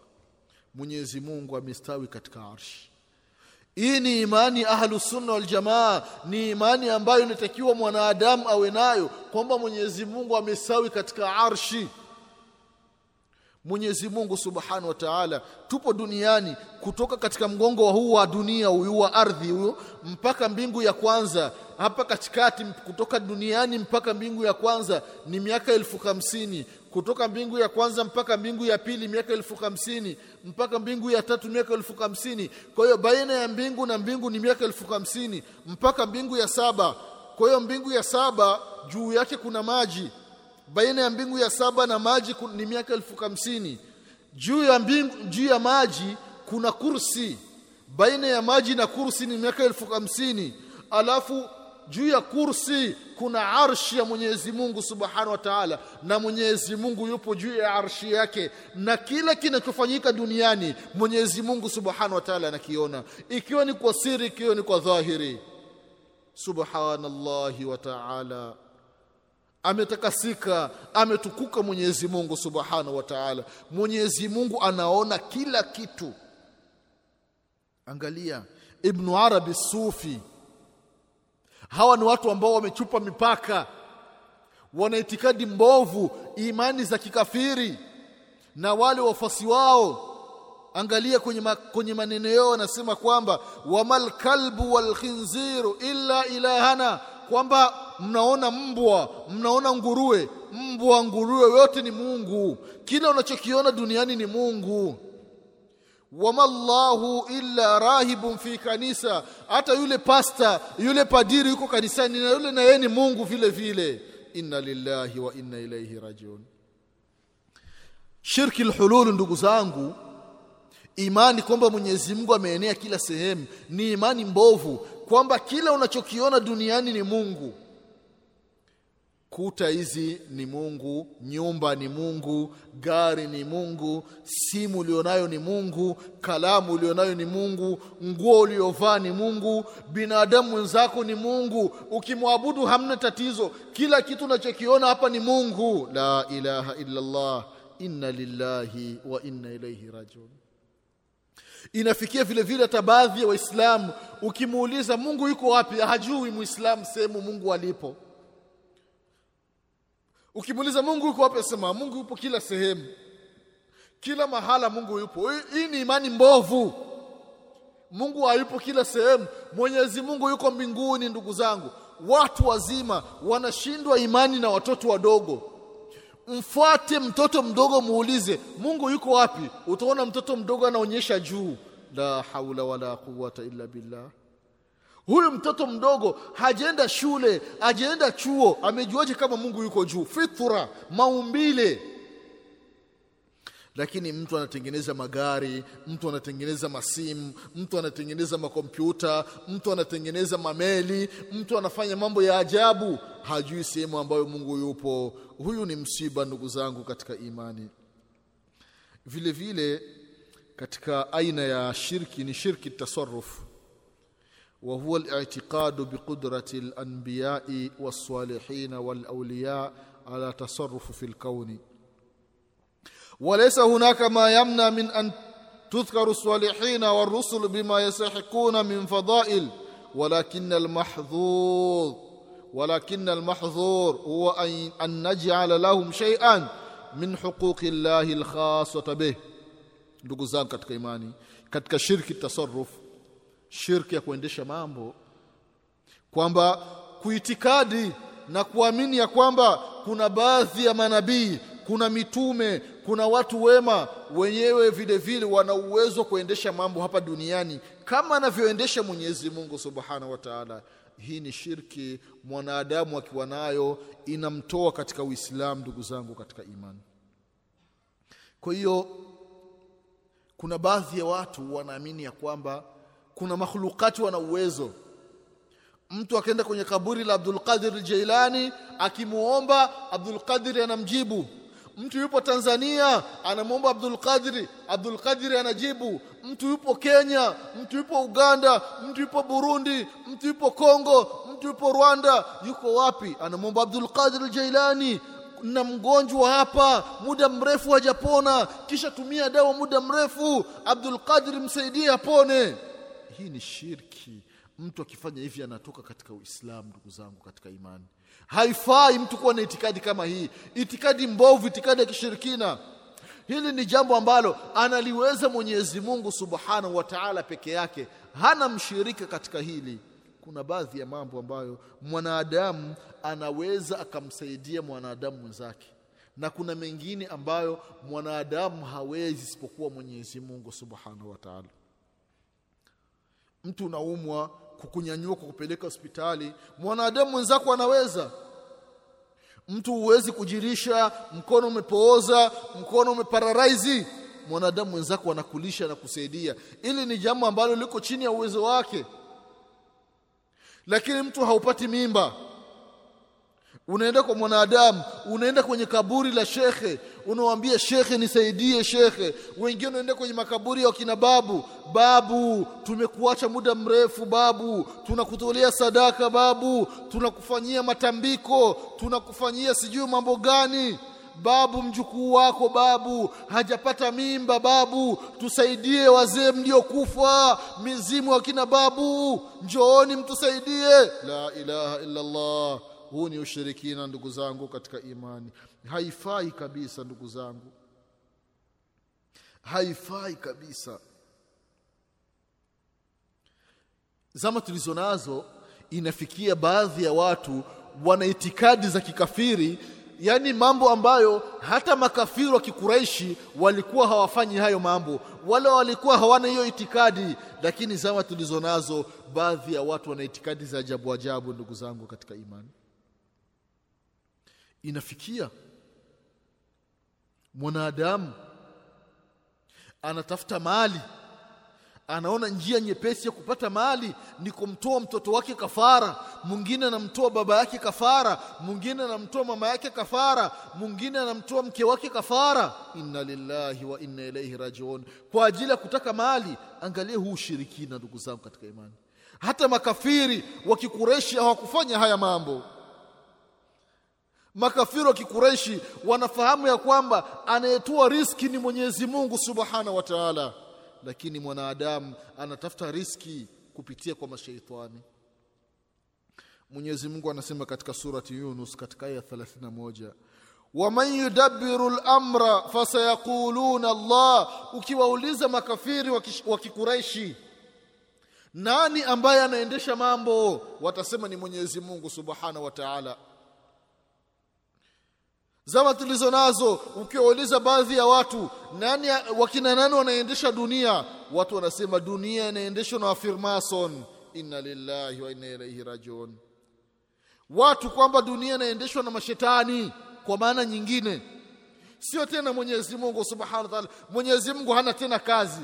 Speaker 1: Mwenyezi Mungu amestawi katika arshi. Hii ni imani ahlu sunna wal jamaa, ni imani ambayo inatakiwa mwanadamu awe nayo kwamba Mwenyezi Mungu amestawi katika arshi. Mwenyezi Mungu Subhanahu wa Ta'ala tupo duniani kutoka katika mgongo wa huu wa dunia huyu wa ardhi huyo mpaka mbingu ya kwanza. Hapa katikati kutoka duniani mpaka mbingu ya kwanza ni miaka elfu hamsini. Kutoka mbingu ya kwanza mpaka mbingu ya pili miaka elfu hamsini. Mpaka mbingu ya tatu miaka elfu hamsini. Kwa hiyo baina ya mbingu na mbingu ni miaka elfu hamsini. Mpaka mbingu ya saba. Kwa hiyo mbingu ya saba juu yake kuna maji baina ya mbingu ya saba na maji ni miaka elfu hamsini. Juu ya mbingu juu ya maji kuna kursi. Baina ya maji na kursi ni miaka elfu hamsini. Alafu juu ya kursi kuna arshi ya Mwenyezi Mungu Subhanahu wa Ta'ala na Mwenyezi Mungu yupo juu ya arshi yake na kila kinachofanyika duniani Mwenyezi Mungu Subhanahu wa Ta'ala anakiona. Ikiwa ni kwa siri ikiwa ni kwa dhahiri. Subhanallahi wa Ta'ala ametakasika ametukuka Mwenyezi Mungu Subhanahu wa Ta'ala. Mwenyezi Mungu anaona kila kitu. Angalia Ibn Arabi Sufi hawa ni watu ambao wamechupa mipaka wana itikadi mbovu imani za kikafiri na wale wafuasi wao. Angalia kwenye, ma, kwenye maneno yao anasema kwamba wamal kalbu wal khinziru illa ilahana kwamba mnaona mbwa mnaona nguruwe. Mbwa nguruwe yote ni Mungu. Kila unachokiona duniani ni Mungu. Wama Allahu illa rahibun fi kanisa. Hata yule pasta yule padiri yuko kanisani na yule na yeye ni Mungu vile vile. Inna lillahi wa inna ilayhi rajiun. Shirki lhululu, ndugu zangu. Imani kwamba Mwenyezi Mungu ameenea kila sehemu. Ni imani mbovu kwamba kila unachokiona duniani ni Mungu kuta hizi ni Mungu, nyumba ni Mungu, gari ni Mungu, simu ulionayo ni Mungu, kalamu ulionayo ni Mungu, nguo uliovaa ni Mungu, binadamu mwenzako ni Mungu. Ukimwabudu hamna tatizo, kila kitu unachokiona hapa ni Mungu. La ilaha illa Allah, inna lillahi wa inna ilaihi rajiun. Inafikia vile vile hata baadhi ya Waislamu ukimuuliza Mungu yuko wapi, hajui Muislamu sehemu Mungu alipo. Ukimuuliza Mungu yuko wapi, asema Mungu yupo kila sehemu, kila mahala Mungu yupo. Hii ni imani mbovu. Mungu hayupo kila sehemu. Mwenyezi Mungu yuko mbinguni. Ndugu zangu, watu wazima wanashindwa imani na watoto wadogo. Mfuate mtoto mdogo, muulize Mungu yuko wapi, utaona mtoto mdogo anaonyesha juu. La haula wala quwwata illa billah. Huyu mtoto mdogo hajaenda shule, hajaenda chuo, amejuaje kama Mungu yuko juu? Fitra, maumbile lakini mtu anatengeneza magari, mtu anatengeneza masimu, mtu anatengeneza makompyuta, mtu anatengeneza mameli, mtu anafanya mambo ya ajabu, hajui sehemu ambayo Mungu yupo. Huyu ni msiba, ndugu zangu katika imani. Vile vile katika aina ya shirki ni shirki tasarruf, wa huwa al-i'tiqadu biqudrati al-anbiya'i was-salihin wal-awliya ala tasarrufu fil kauni وليس هناك ما يمنع من أن تذكر الصالحين والرسل بما يستحقون من فضائل. ولكن المحظور ولكن المحظور هو أن نجعل لهم شيئا من حقوق الله الخاصة به. دقوزان كتك إيماني كتك شرك التصرف شرك يكون دي شمامبو kwamba kuitikadi na kuamini ya kwamba kuna baadhi ya manabii kuna mitume kuna watu wema wenyewe vile vile wana uwezo kuendesha mambo hapa duniani kama anavyoendesha Mwenyezi Mungu Subhanahu wa Ta'ala. Hii ni shirki mwanadamu akiwa nayo inamtoa katika Uislamu ndugu zangu katika imani. Kwa hiyo kuna baadhi ya watu wanaamini ya kwamba kuna makhlukati wana uwezo. Mtu akaenda kwenye kaburi la Abdul Qadir Jailani akimuomba Abdul Qadir anamjibu mtu yupo Tanzania anamwomba Abdul Qadir Abdul Qadir anajibu. Mtu yupo Kenya mtu yupo Uganda mtu yupo Burundi mtu yupo Kongo mtu yupo Rwanda. Yuko wapi? Anamwomba Abdul Qadir Jailani. Na mgonjwa hapa muda mrefu hajapona. Kisha tumia dawa muda mrefu Abdul Qadir msaidie apone. Hii ni shirki. Mtu akifanya hivi anatoka katika Uislamu ndugu zangu katika imani haifai mtu kuwa na itikadi kama hii. Itikadi mbovu itikadi ya kishirikina. Hili ni jambo ambalo analiweza Mwenyezi Mungu Subhanahu wa Ta'ala peke yake. Hana mshirika katika hili. Kuna baadhi ya mambo ambayo mwanadamu anaweza akamsaidia mwanadamu mwenzake. Na kuna mengine ambayo mwanadamu hawezi isipokuwa Mwenyezi Mungu Subhanahu wa Ta'ala. Mtu unaumwa kukunyanyua kukupeleka hospitali. Mwanadamu mwenzako anaweza. Mtu huwezi kujirisha mkono umepooza mkono umepararaizi mwanadamu mwenzako anakulisha na kusaidia. Ili ni jambo ambalo liko chini ya uwezo wake. Lakini mtu haupati mimba. Unaenda kwa mwanadamu unaenda kwenye kaburi la shekhe unawambia shekhe nisaidie shekhe. Wengine unaenda kwenye makaburi ya wakina babu. Babu tumekuacha muda mrefu babu. Tunakutolea sadaka babu. Tunakufanyia matambiko. Tunakufanyia sijui mambo gani. Babu mjukuu wako babu. Hajapata mimba babu. Tusaidie wazee mliokufa mizimu wakina babu. Njooni mtusaidie. La ilaha illa allah huu ni ushirikina ndugu zangu katika imani haifai kabisa ndugu zangu. Haifai kabisa. Zama tulizo nazo inafikia baadhi ya watu wana itikadi za kikafiri yaani mambo ambayo hata makafiri wa kikuraishi walikuwa hawafanyi hayo mambo. Wala walikuwa hawana hiyo itikadi lakini zama tulizo nazo baadhi ya watu wana itikadi za ajabu ajabu ndugu zangu katika imani. Inafikia mwanadamu anatafuta mali anaona njia nyepesi ya kupata mali ni kumtoa mtoto wake kafara mwingine anamtoa baba yake kafara mwingine anamtoa mama yake kafara mwingine anamtoa mke wake kafara. Inna lillahi wa inna ilaihi rajiun. Kwa ajili ya kutaka mali angalia huu ushirikina ndugu zangu katika imani. Hata makafiri wa kikureshi hawakufanya haya mambo makafiri wa kikureishi wanafahamu ya kwamba anayetoa riski ni Mwenyezi Mungu Subhanahu wa Ta'ala. Lakini mwanadamu anatafuta riski kupitia kwa mashaitani. Mwenyezi Mungu anasema katika surati Yunus katika aya 31 waman yudabbiru al-amra fasayaquluna Allah. Ukiwauliza makafiri wa kikuraishi nani ambaye anaendesha mambo? Watasema ni Mwenyezi Mungu Subhanahu wa Ta'ala zama tulizo nazo ukiwauliza baadhi ya watu nani wakina nani wanaendesha dunia? Watu wanasema dunia inaendeshwa na wafirmason inna lillahi wa inna ilaihi rajiun. Watu kwamba dunia inaendeshwa na mashetani kwa maana nyingine. Sio tena Mwenyezi Mungu Subhanahu wa Ta'ala. Mwenyezi Mungu hana tena kazi.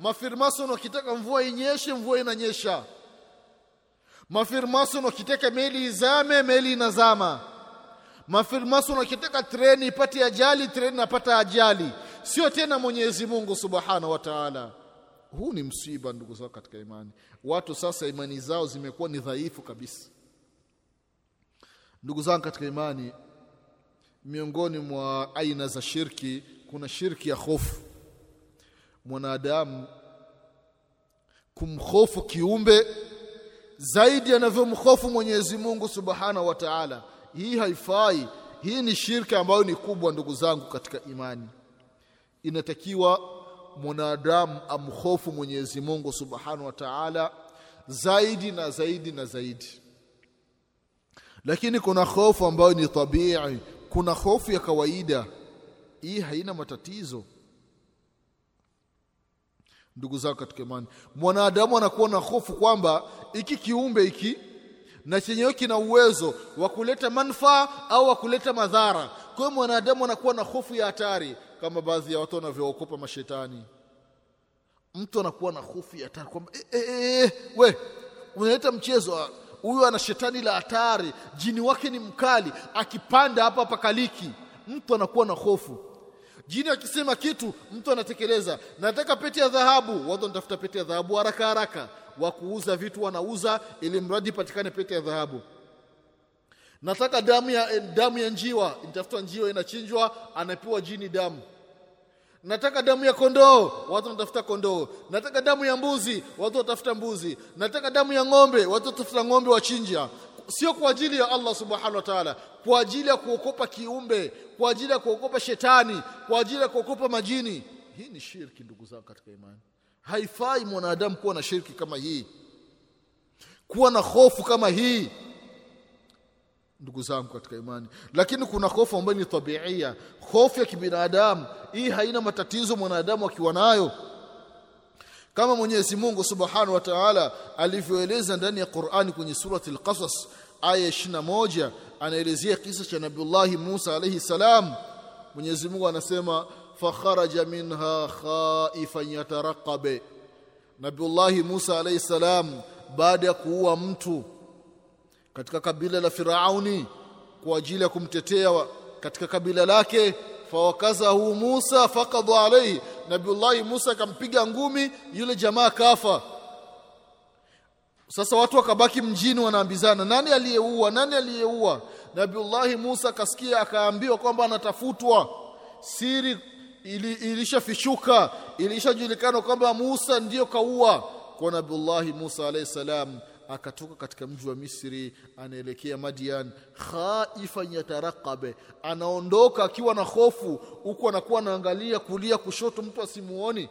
Speaker 1: Mafirmason wakitaka mvua inyeshe mvua inanyesha. Mafirmason wakitaka meli izame meli inazama mafirmason akitaka treni ipate ajali treni napata ajali. Sio tena Mwenyezi Mungu Subhanahu wa Ta'ala. Huu ni msiba ndugu zao katika imani. Watu sasa imani zao zimekuwa ni dhaifu kabisa. Ndugu zangu katika imani miongoni mwa aina za shirki kuna shirki ya hofu. Mwanadamu kumhofu kiumbe zaidi anavyomhofu Mwenyezi Mungu Subhanahu wa Ta'ala hii haifai. Hii ni shirka ambayo ni kubwa ndugu zangu katika imani. Inatakiwa mwanadamu amhofu Mwenyezi Mungu Subhanahu wa Ta'ala zaidi na zaidi na zaidi. Lakini kuna hofu ambayo ni tabii. Kuna hofu ya kawaida. Hii haina matatizo. Ndugu zangu katika imani mwanadamu anakuwa na hofu kwamba iki kiumbe hiki na chenyewe kina uwezo wa kuleta manufaa au wa kuleta madhara. Kwa hiyo mwanadamu anakuwa na hofu ya hatari kama baadhi ya watu wanavyookopa mashetani. Mtu anakuwa na hofu ya hatari kwamba e, e, e, we unaleta mchezo huyu ana shetani la hatari jini wake ni mkali akipanda hapa pakaliki mtu anakuwa na hofu. Jini akisema kitu mtu anatekeleza. Nataka pete ya dhahabu watu wanatafuta pete ya dhahabu haraka haraka wa kuuza vitu wanauza ili mradi patikane pete ya dhahabu. Nataka damu ya damu ya njiwa nitafuta njiwa inachinjwa anapewa jini damu. Nataka damu ya kondoo watu wanatafuta kondoo. Nataka damu ya mbuzi watu watafuta mbuzi. Nataka damu ya ng'ombe watu watafuta ng'ombe wachinja. Sio kwa ajili ya Allah subhanahu wa ta'ala kwa ajili ya kuokopa kiumbe kwa ajili ya kuokopa shetani kwa ajili ya kuokopa majini. Hii ni shirki ndugu zangu katika imani haifai mwanadamu kuwa na shirki kama hii. Kuwa na hofu kama hii. Ndugu zangu katika imani. Lakini kuna hofu ambayo ni tabiia hofu ya kibinadamu. Hii haina matatizo mwanadamu akiwa nayo. Kama Mwenyezi Mungu Subhanahu wa Ta'ala alivyoeleza ndani ya Qur'ani kwenye surati al-Qasas aya 21 anaelezea kisa cha Nabiullahi Musa alayhi salam. Mwenyezi Mungu anasema fakharaja minha khaifan yataraqabe. Nabiullahi Musa alayhi salam baada ya kuua mtu katika kabila la Firauni kwa ajili ya kumtetea katika kabila lake fawakazahu Musa fakadha alayhi. Nabiullahi Musa akampiga ngumi yule jamaa kafa. Sasa watu wakabaki mjini wanaambizana nani aliyeua? Nani aliyeua? Nabiullahi Musa akasikia akaambiwa kwamba anatafutwa. Siri ili, ilishafishuka ilishajulikana kwamba Musa ndiyo kaua. Kwa Nabiullahi Musa alayhi salam akatoka katika mji wa Misri anaelekea Madian khaifan yatarakabe anaondoka akiwa na hofu huku anakuwa anaangalia kulia kushoto mtu asimuoni.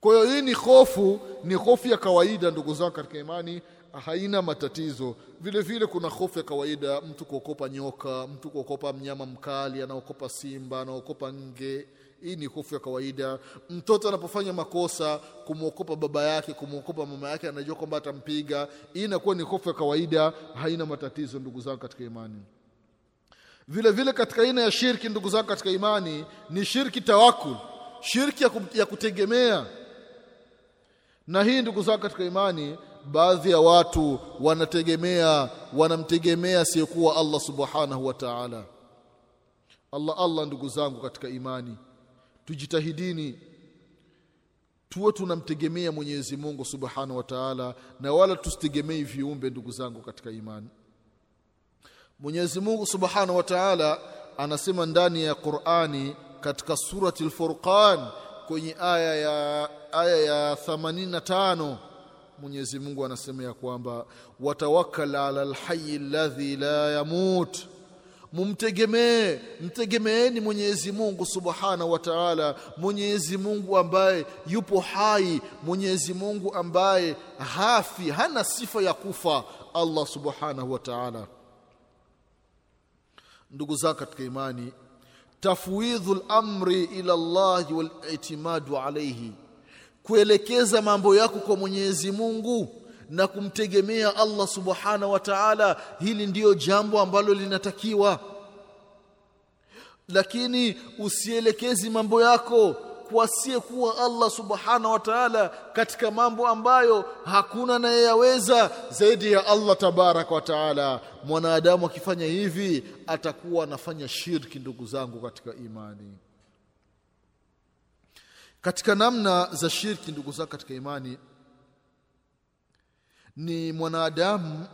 Speaker 1: Kwa hiyo hii ni hofu ni hofu ya kawaida ndugu zangu katika imani haina matatizo. Vile vile kuna hofu ya kawaida mtu kuokopa nyoka mtu kuokopa mnyama mkali anaokopa simba anaokopa nge. Hii ni hofu ya kawaida. Mtoto anapofanya makosa kumwokopa baba yake kumwokopa mama yake anajua kwamba atampiga. Hii inakuwa ni hofu ya kawaida haina matatizo ndugu zangu katika imani. Vile vile katika aina ya shirki ndugu zangu katika imani ni shirki tawakul shirki ya, kutegemea. Na hii ndugu zangu katika imani baadhi ya watu wanategemea wanamtegemea asiyekuwa Allah subhanahu wa ta'ala. Allah Allah ndugu zangu katika imani tujitahidini tuwe tunamtegemea Mwenyezi Mungu Subhanahu wa Ta'ala na wala tusitegemei viumbe ndugu zangu katika imani. Mwenyezi Mungu Subhanahu wa Ta'ala anasema ndani ya Qur'ani katika surati al-Furqan kwenye aya ya aya ya 85 Mwenyezi Mungu anasema ya kwamba watawakkal ala alhayy alladhi la yamut. Mumtegemee mtegemeeni Mwenyezi Mungu Subhanahu wa Ta'ala Mwenyezi Mungu ambaye yupo hai Mwenyezi Mungu ambaye hafi hana sifa ya kufa Allah Subhanahu wa Ta'ala. Ndugu zangu katika imani tafwidhul amri ila Allah wal i'timadu kuelekeza mambo yako kwa Mwenyezi Mungu na kumtegemea Allah Subhanahu wa ta'ala hili ndiyo jambo ambalo linatakiwa. Lakini usielekezi mambo yako kwa kuwa Allah Subhanahu wa ta'ala katika mambo ambayo hakuna anayeyaweza zaidi ya Allah tabaraka wa ta'ala. Mwanadamu akifanya hivi atakuwa anafanya shirki ndugu zangu katika imani katika namna za shirki ndugu zangu katika imani ni mwanadamu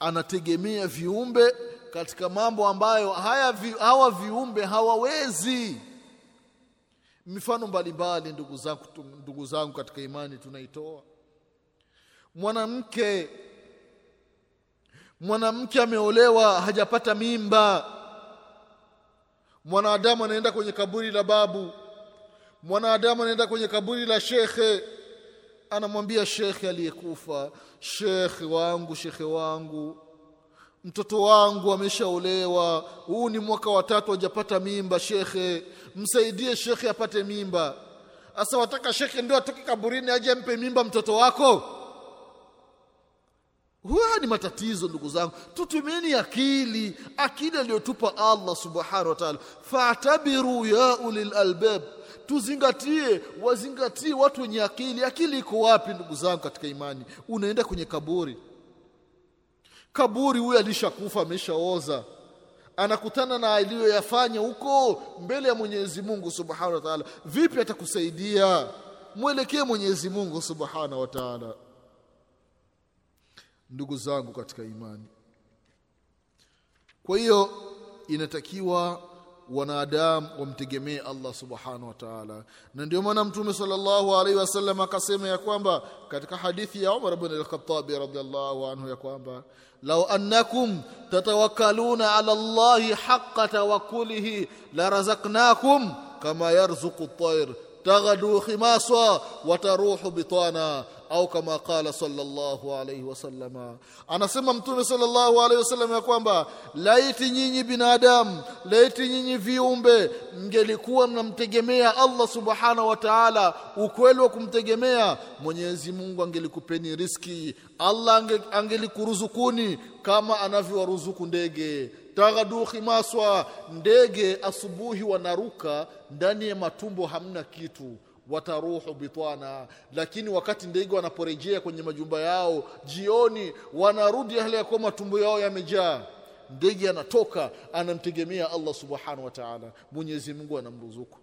Speaker 1: anategemea viumbe katika mambo ambayo haya vi, hawa viumbe hawawezi. Mifano mbalimbali ndugu zangu ndugu zangu katika imani tunaitoa. Mwanamke mwanamke ameolewa hajapata mimba. Mwanadamu anaenda kwenye kaburi la babu mwanadamu anaenda kwenye kaburi la shekhe anamwambia shekhe aliyekufa shekhe wangu shekhe wangu mtoto wangu ameshaolewa huu ni mwaka wa tatu hajapata mimba shekhe msaidie shekhe apate mimba. Sasa wataka shekhe ndio atoke kaburini aje ampe mimba mtoto wako? Huwa ni matatizo ndugu zangu. Tutumieni akili akili aliyotupa Allah subhanahu wa ta'ala. Fa'tabiru ya ulil albab tuzingatie wazingatie watu wenye akili. Akili iko wapi ndugu zangu katika imani? Unaenda kwenye kaburi. Kaburi huyo alishakufa ameshaoza. Anakutana na aliyoyafanya huko mbele ya Mwenyezi Mungu Subhanahu wa Ta'ala. Vipi atakusaidia? Mwelekee Mwenyezi Mungu Subhanahu wa Ta'ala. Ndugu zangu katika imani. Kwa hiyo inatakiwa wanadamu wamtegemee Allah subhanahu wa ta'ala na ndio maana mtume sallallahu alaihi wasallam akasema ya kwamba katika hadithi ya Umar ibn al-Khattab radhiyallahu anhu ya kwamba law annakum tatawakkaluna ala Allah haqqa tawakkulihi la razaqnakum kama yarzuqu at-tayr taghdu khimasa wa taruhu bitana au kama qala sallallahu alayhi wasallam anasema mtume sallallahu alayhi wasallam ya kwamba laiti nyinyi binadamu laiti nyinyi viumbe mngelikuwa mnamtegemea Allah subhanahu wa ta'ala ukweli wa kumtegemea Mwenyezi Mungu angelikupeni riski Allah angelikuruzukuni kama anavyowaruzuku ndege. Taghadu khimaswa ndege asubuhi wanaruka ndani ya matumbo hamna kitu wataruhu bitwana. Lakini wakati ndege wanaporejea kwenye majumba yao jioni wanarudi hali ya kuwa matumbo yao yamejaa. Ndege anatoka anamtegemea Allah subhanahu wa ta'ala. Mwenyezi Mungu anamruzuku.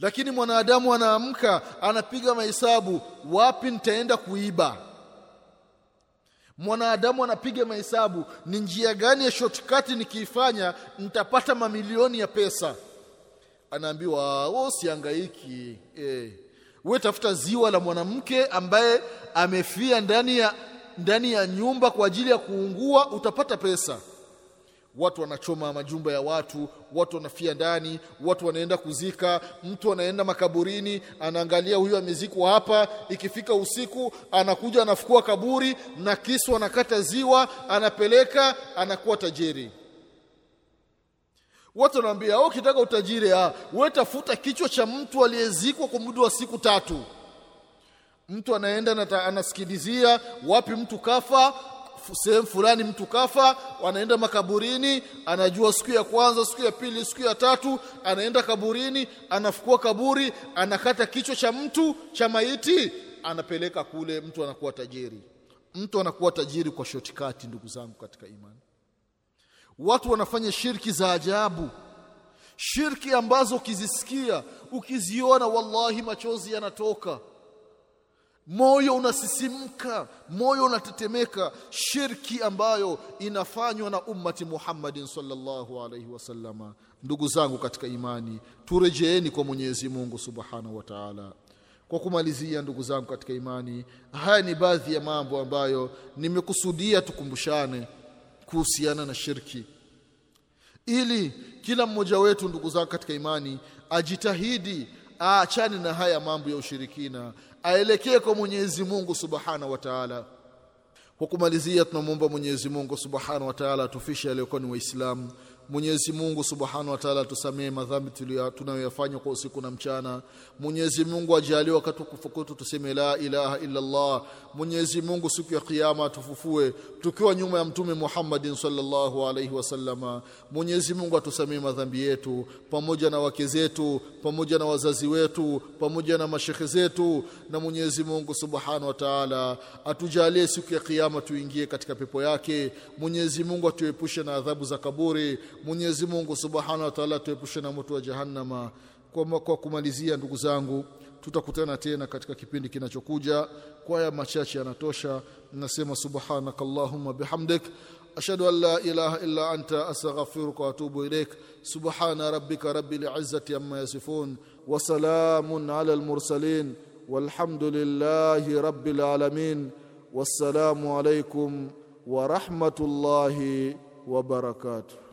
Speaker 1: Lakini mwanadamu anaamka anapiga mahesabu wapi nitaenda kuiba? Mwanadamu anapiga mahesabu ni njia gani ya shortcut nikiifanya nitapata mamilioni ya pesa anaambiwa wewe usihangaiki eh we tafuta ziwa la mwanamke ambaye amefia ndani ya ndani ya nyumba kwa ajili ya kuungua utapata pesa. Watu wanachoma majumba ya watu watu wanafia ndani watu wanaenda kuzika mtu anaenda makaburini anaangalia huyu amezikwa hapa ikifika usiku anakuja anafukua kaburi na kisu anakata ziwa anapeleka anakuwa tajiri watu wanaambia au ukitaka utajiri ah wewe tafuta kichwa cha mtu aliyezikwa kwa muda wa siku tatu. Mtu anaenda nata, anasikilizia wapi mtu kafa sehemu fulani mtu kafa anaenda makaburini anajua siku ya kwanza siku ya pili siku ya tatu anaenda kaburini anafukua kaburi anakata kichwa cha mtu cha maiti anapeleka kule mtu anakuwa tajiri. Mtu anakuwa tajiri kwa shortcut ndugu zangu katika imani watu wanafanya shirki za ajabu. Shirki ambazo ukizisikia ukiziona wallahi machozi yanatoka. Moyo unasisimka moyo unatetemeka. Shirki ambayo inafanywa na ummati Muhammadin sallallahu alaihi wasallama ndugu zangu katika imani turejeeni kwa Mwenyezi Mungu subhanahu wa ta'ala. Kwa kumalizia ndugu zangu katika imani haya ni baadhi ya mambo ambayo nimekusudia tukumbushane kuhusiana na shirki. Ili kila mmoja wetu ndugu zangu katika imani ajitahidi aachane na haya mambo ya ushirikina. Aelekee kwa Mwenyezi Mungu Subhanahu wa Ta'ala. Kwa kumalizia tunamwomba Mwenyezi Mungu Subhanahu wa Ta'ala atufishe aliyokuwa ni waislamu Mwenyezi Mungu Subhanahu wa Ta'ala tusamee madhambi tunayoyafanya kwa usiku na mchana. Mwenyezi Mungu ajalie wakati kufukutu tuseme la ilaha illa Allah. Mwenyezi Mungu siku ya kiyama tufufue tukiwa nyuma ya Mtume Muhammadin sallallahu alaihi wasallama. Mwenyezi Mungu atusamee madhambi yetu pamoja na wake zetu, pamoja na wazazi wetu, pamoja na mashekhe zetu na Mwenyezi Mungu Subhanahu wa Ta'ala atujalie siku ya kiyama tuingie katika pepo yake. Mwenyezi Mungu atuepushe na adhabu za kaburi. Mwenyezi Mungu Subhanahu wa Ta'ala tuepushe na moto wa jahannama. Kwa, kwa kumalizia ndugu zangu tutakutana tena katika kipindi kinachokuja. Kwa haya machache yanatosha. Nasema subhanakallahumma bihamdik. Ashhadu an la ilaha illa anta astaghfiruka wa atubu ilaik subhana rabbika rabbil izzati amma yasifun. Wa salamun ala al mursalin. Walhamdulillahi rabbil alamin. Wassalamu alaikum wa rahmatullahi wa barakatuh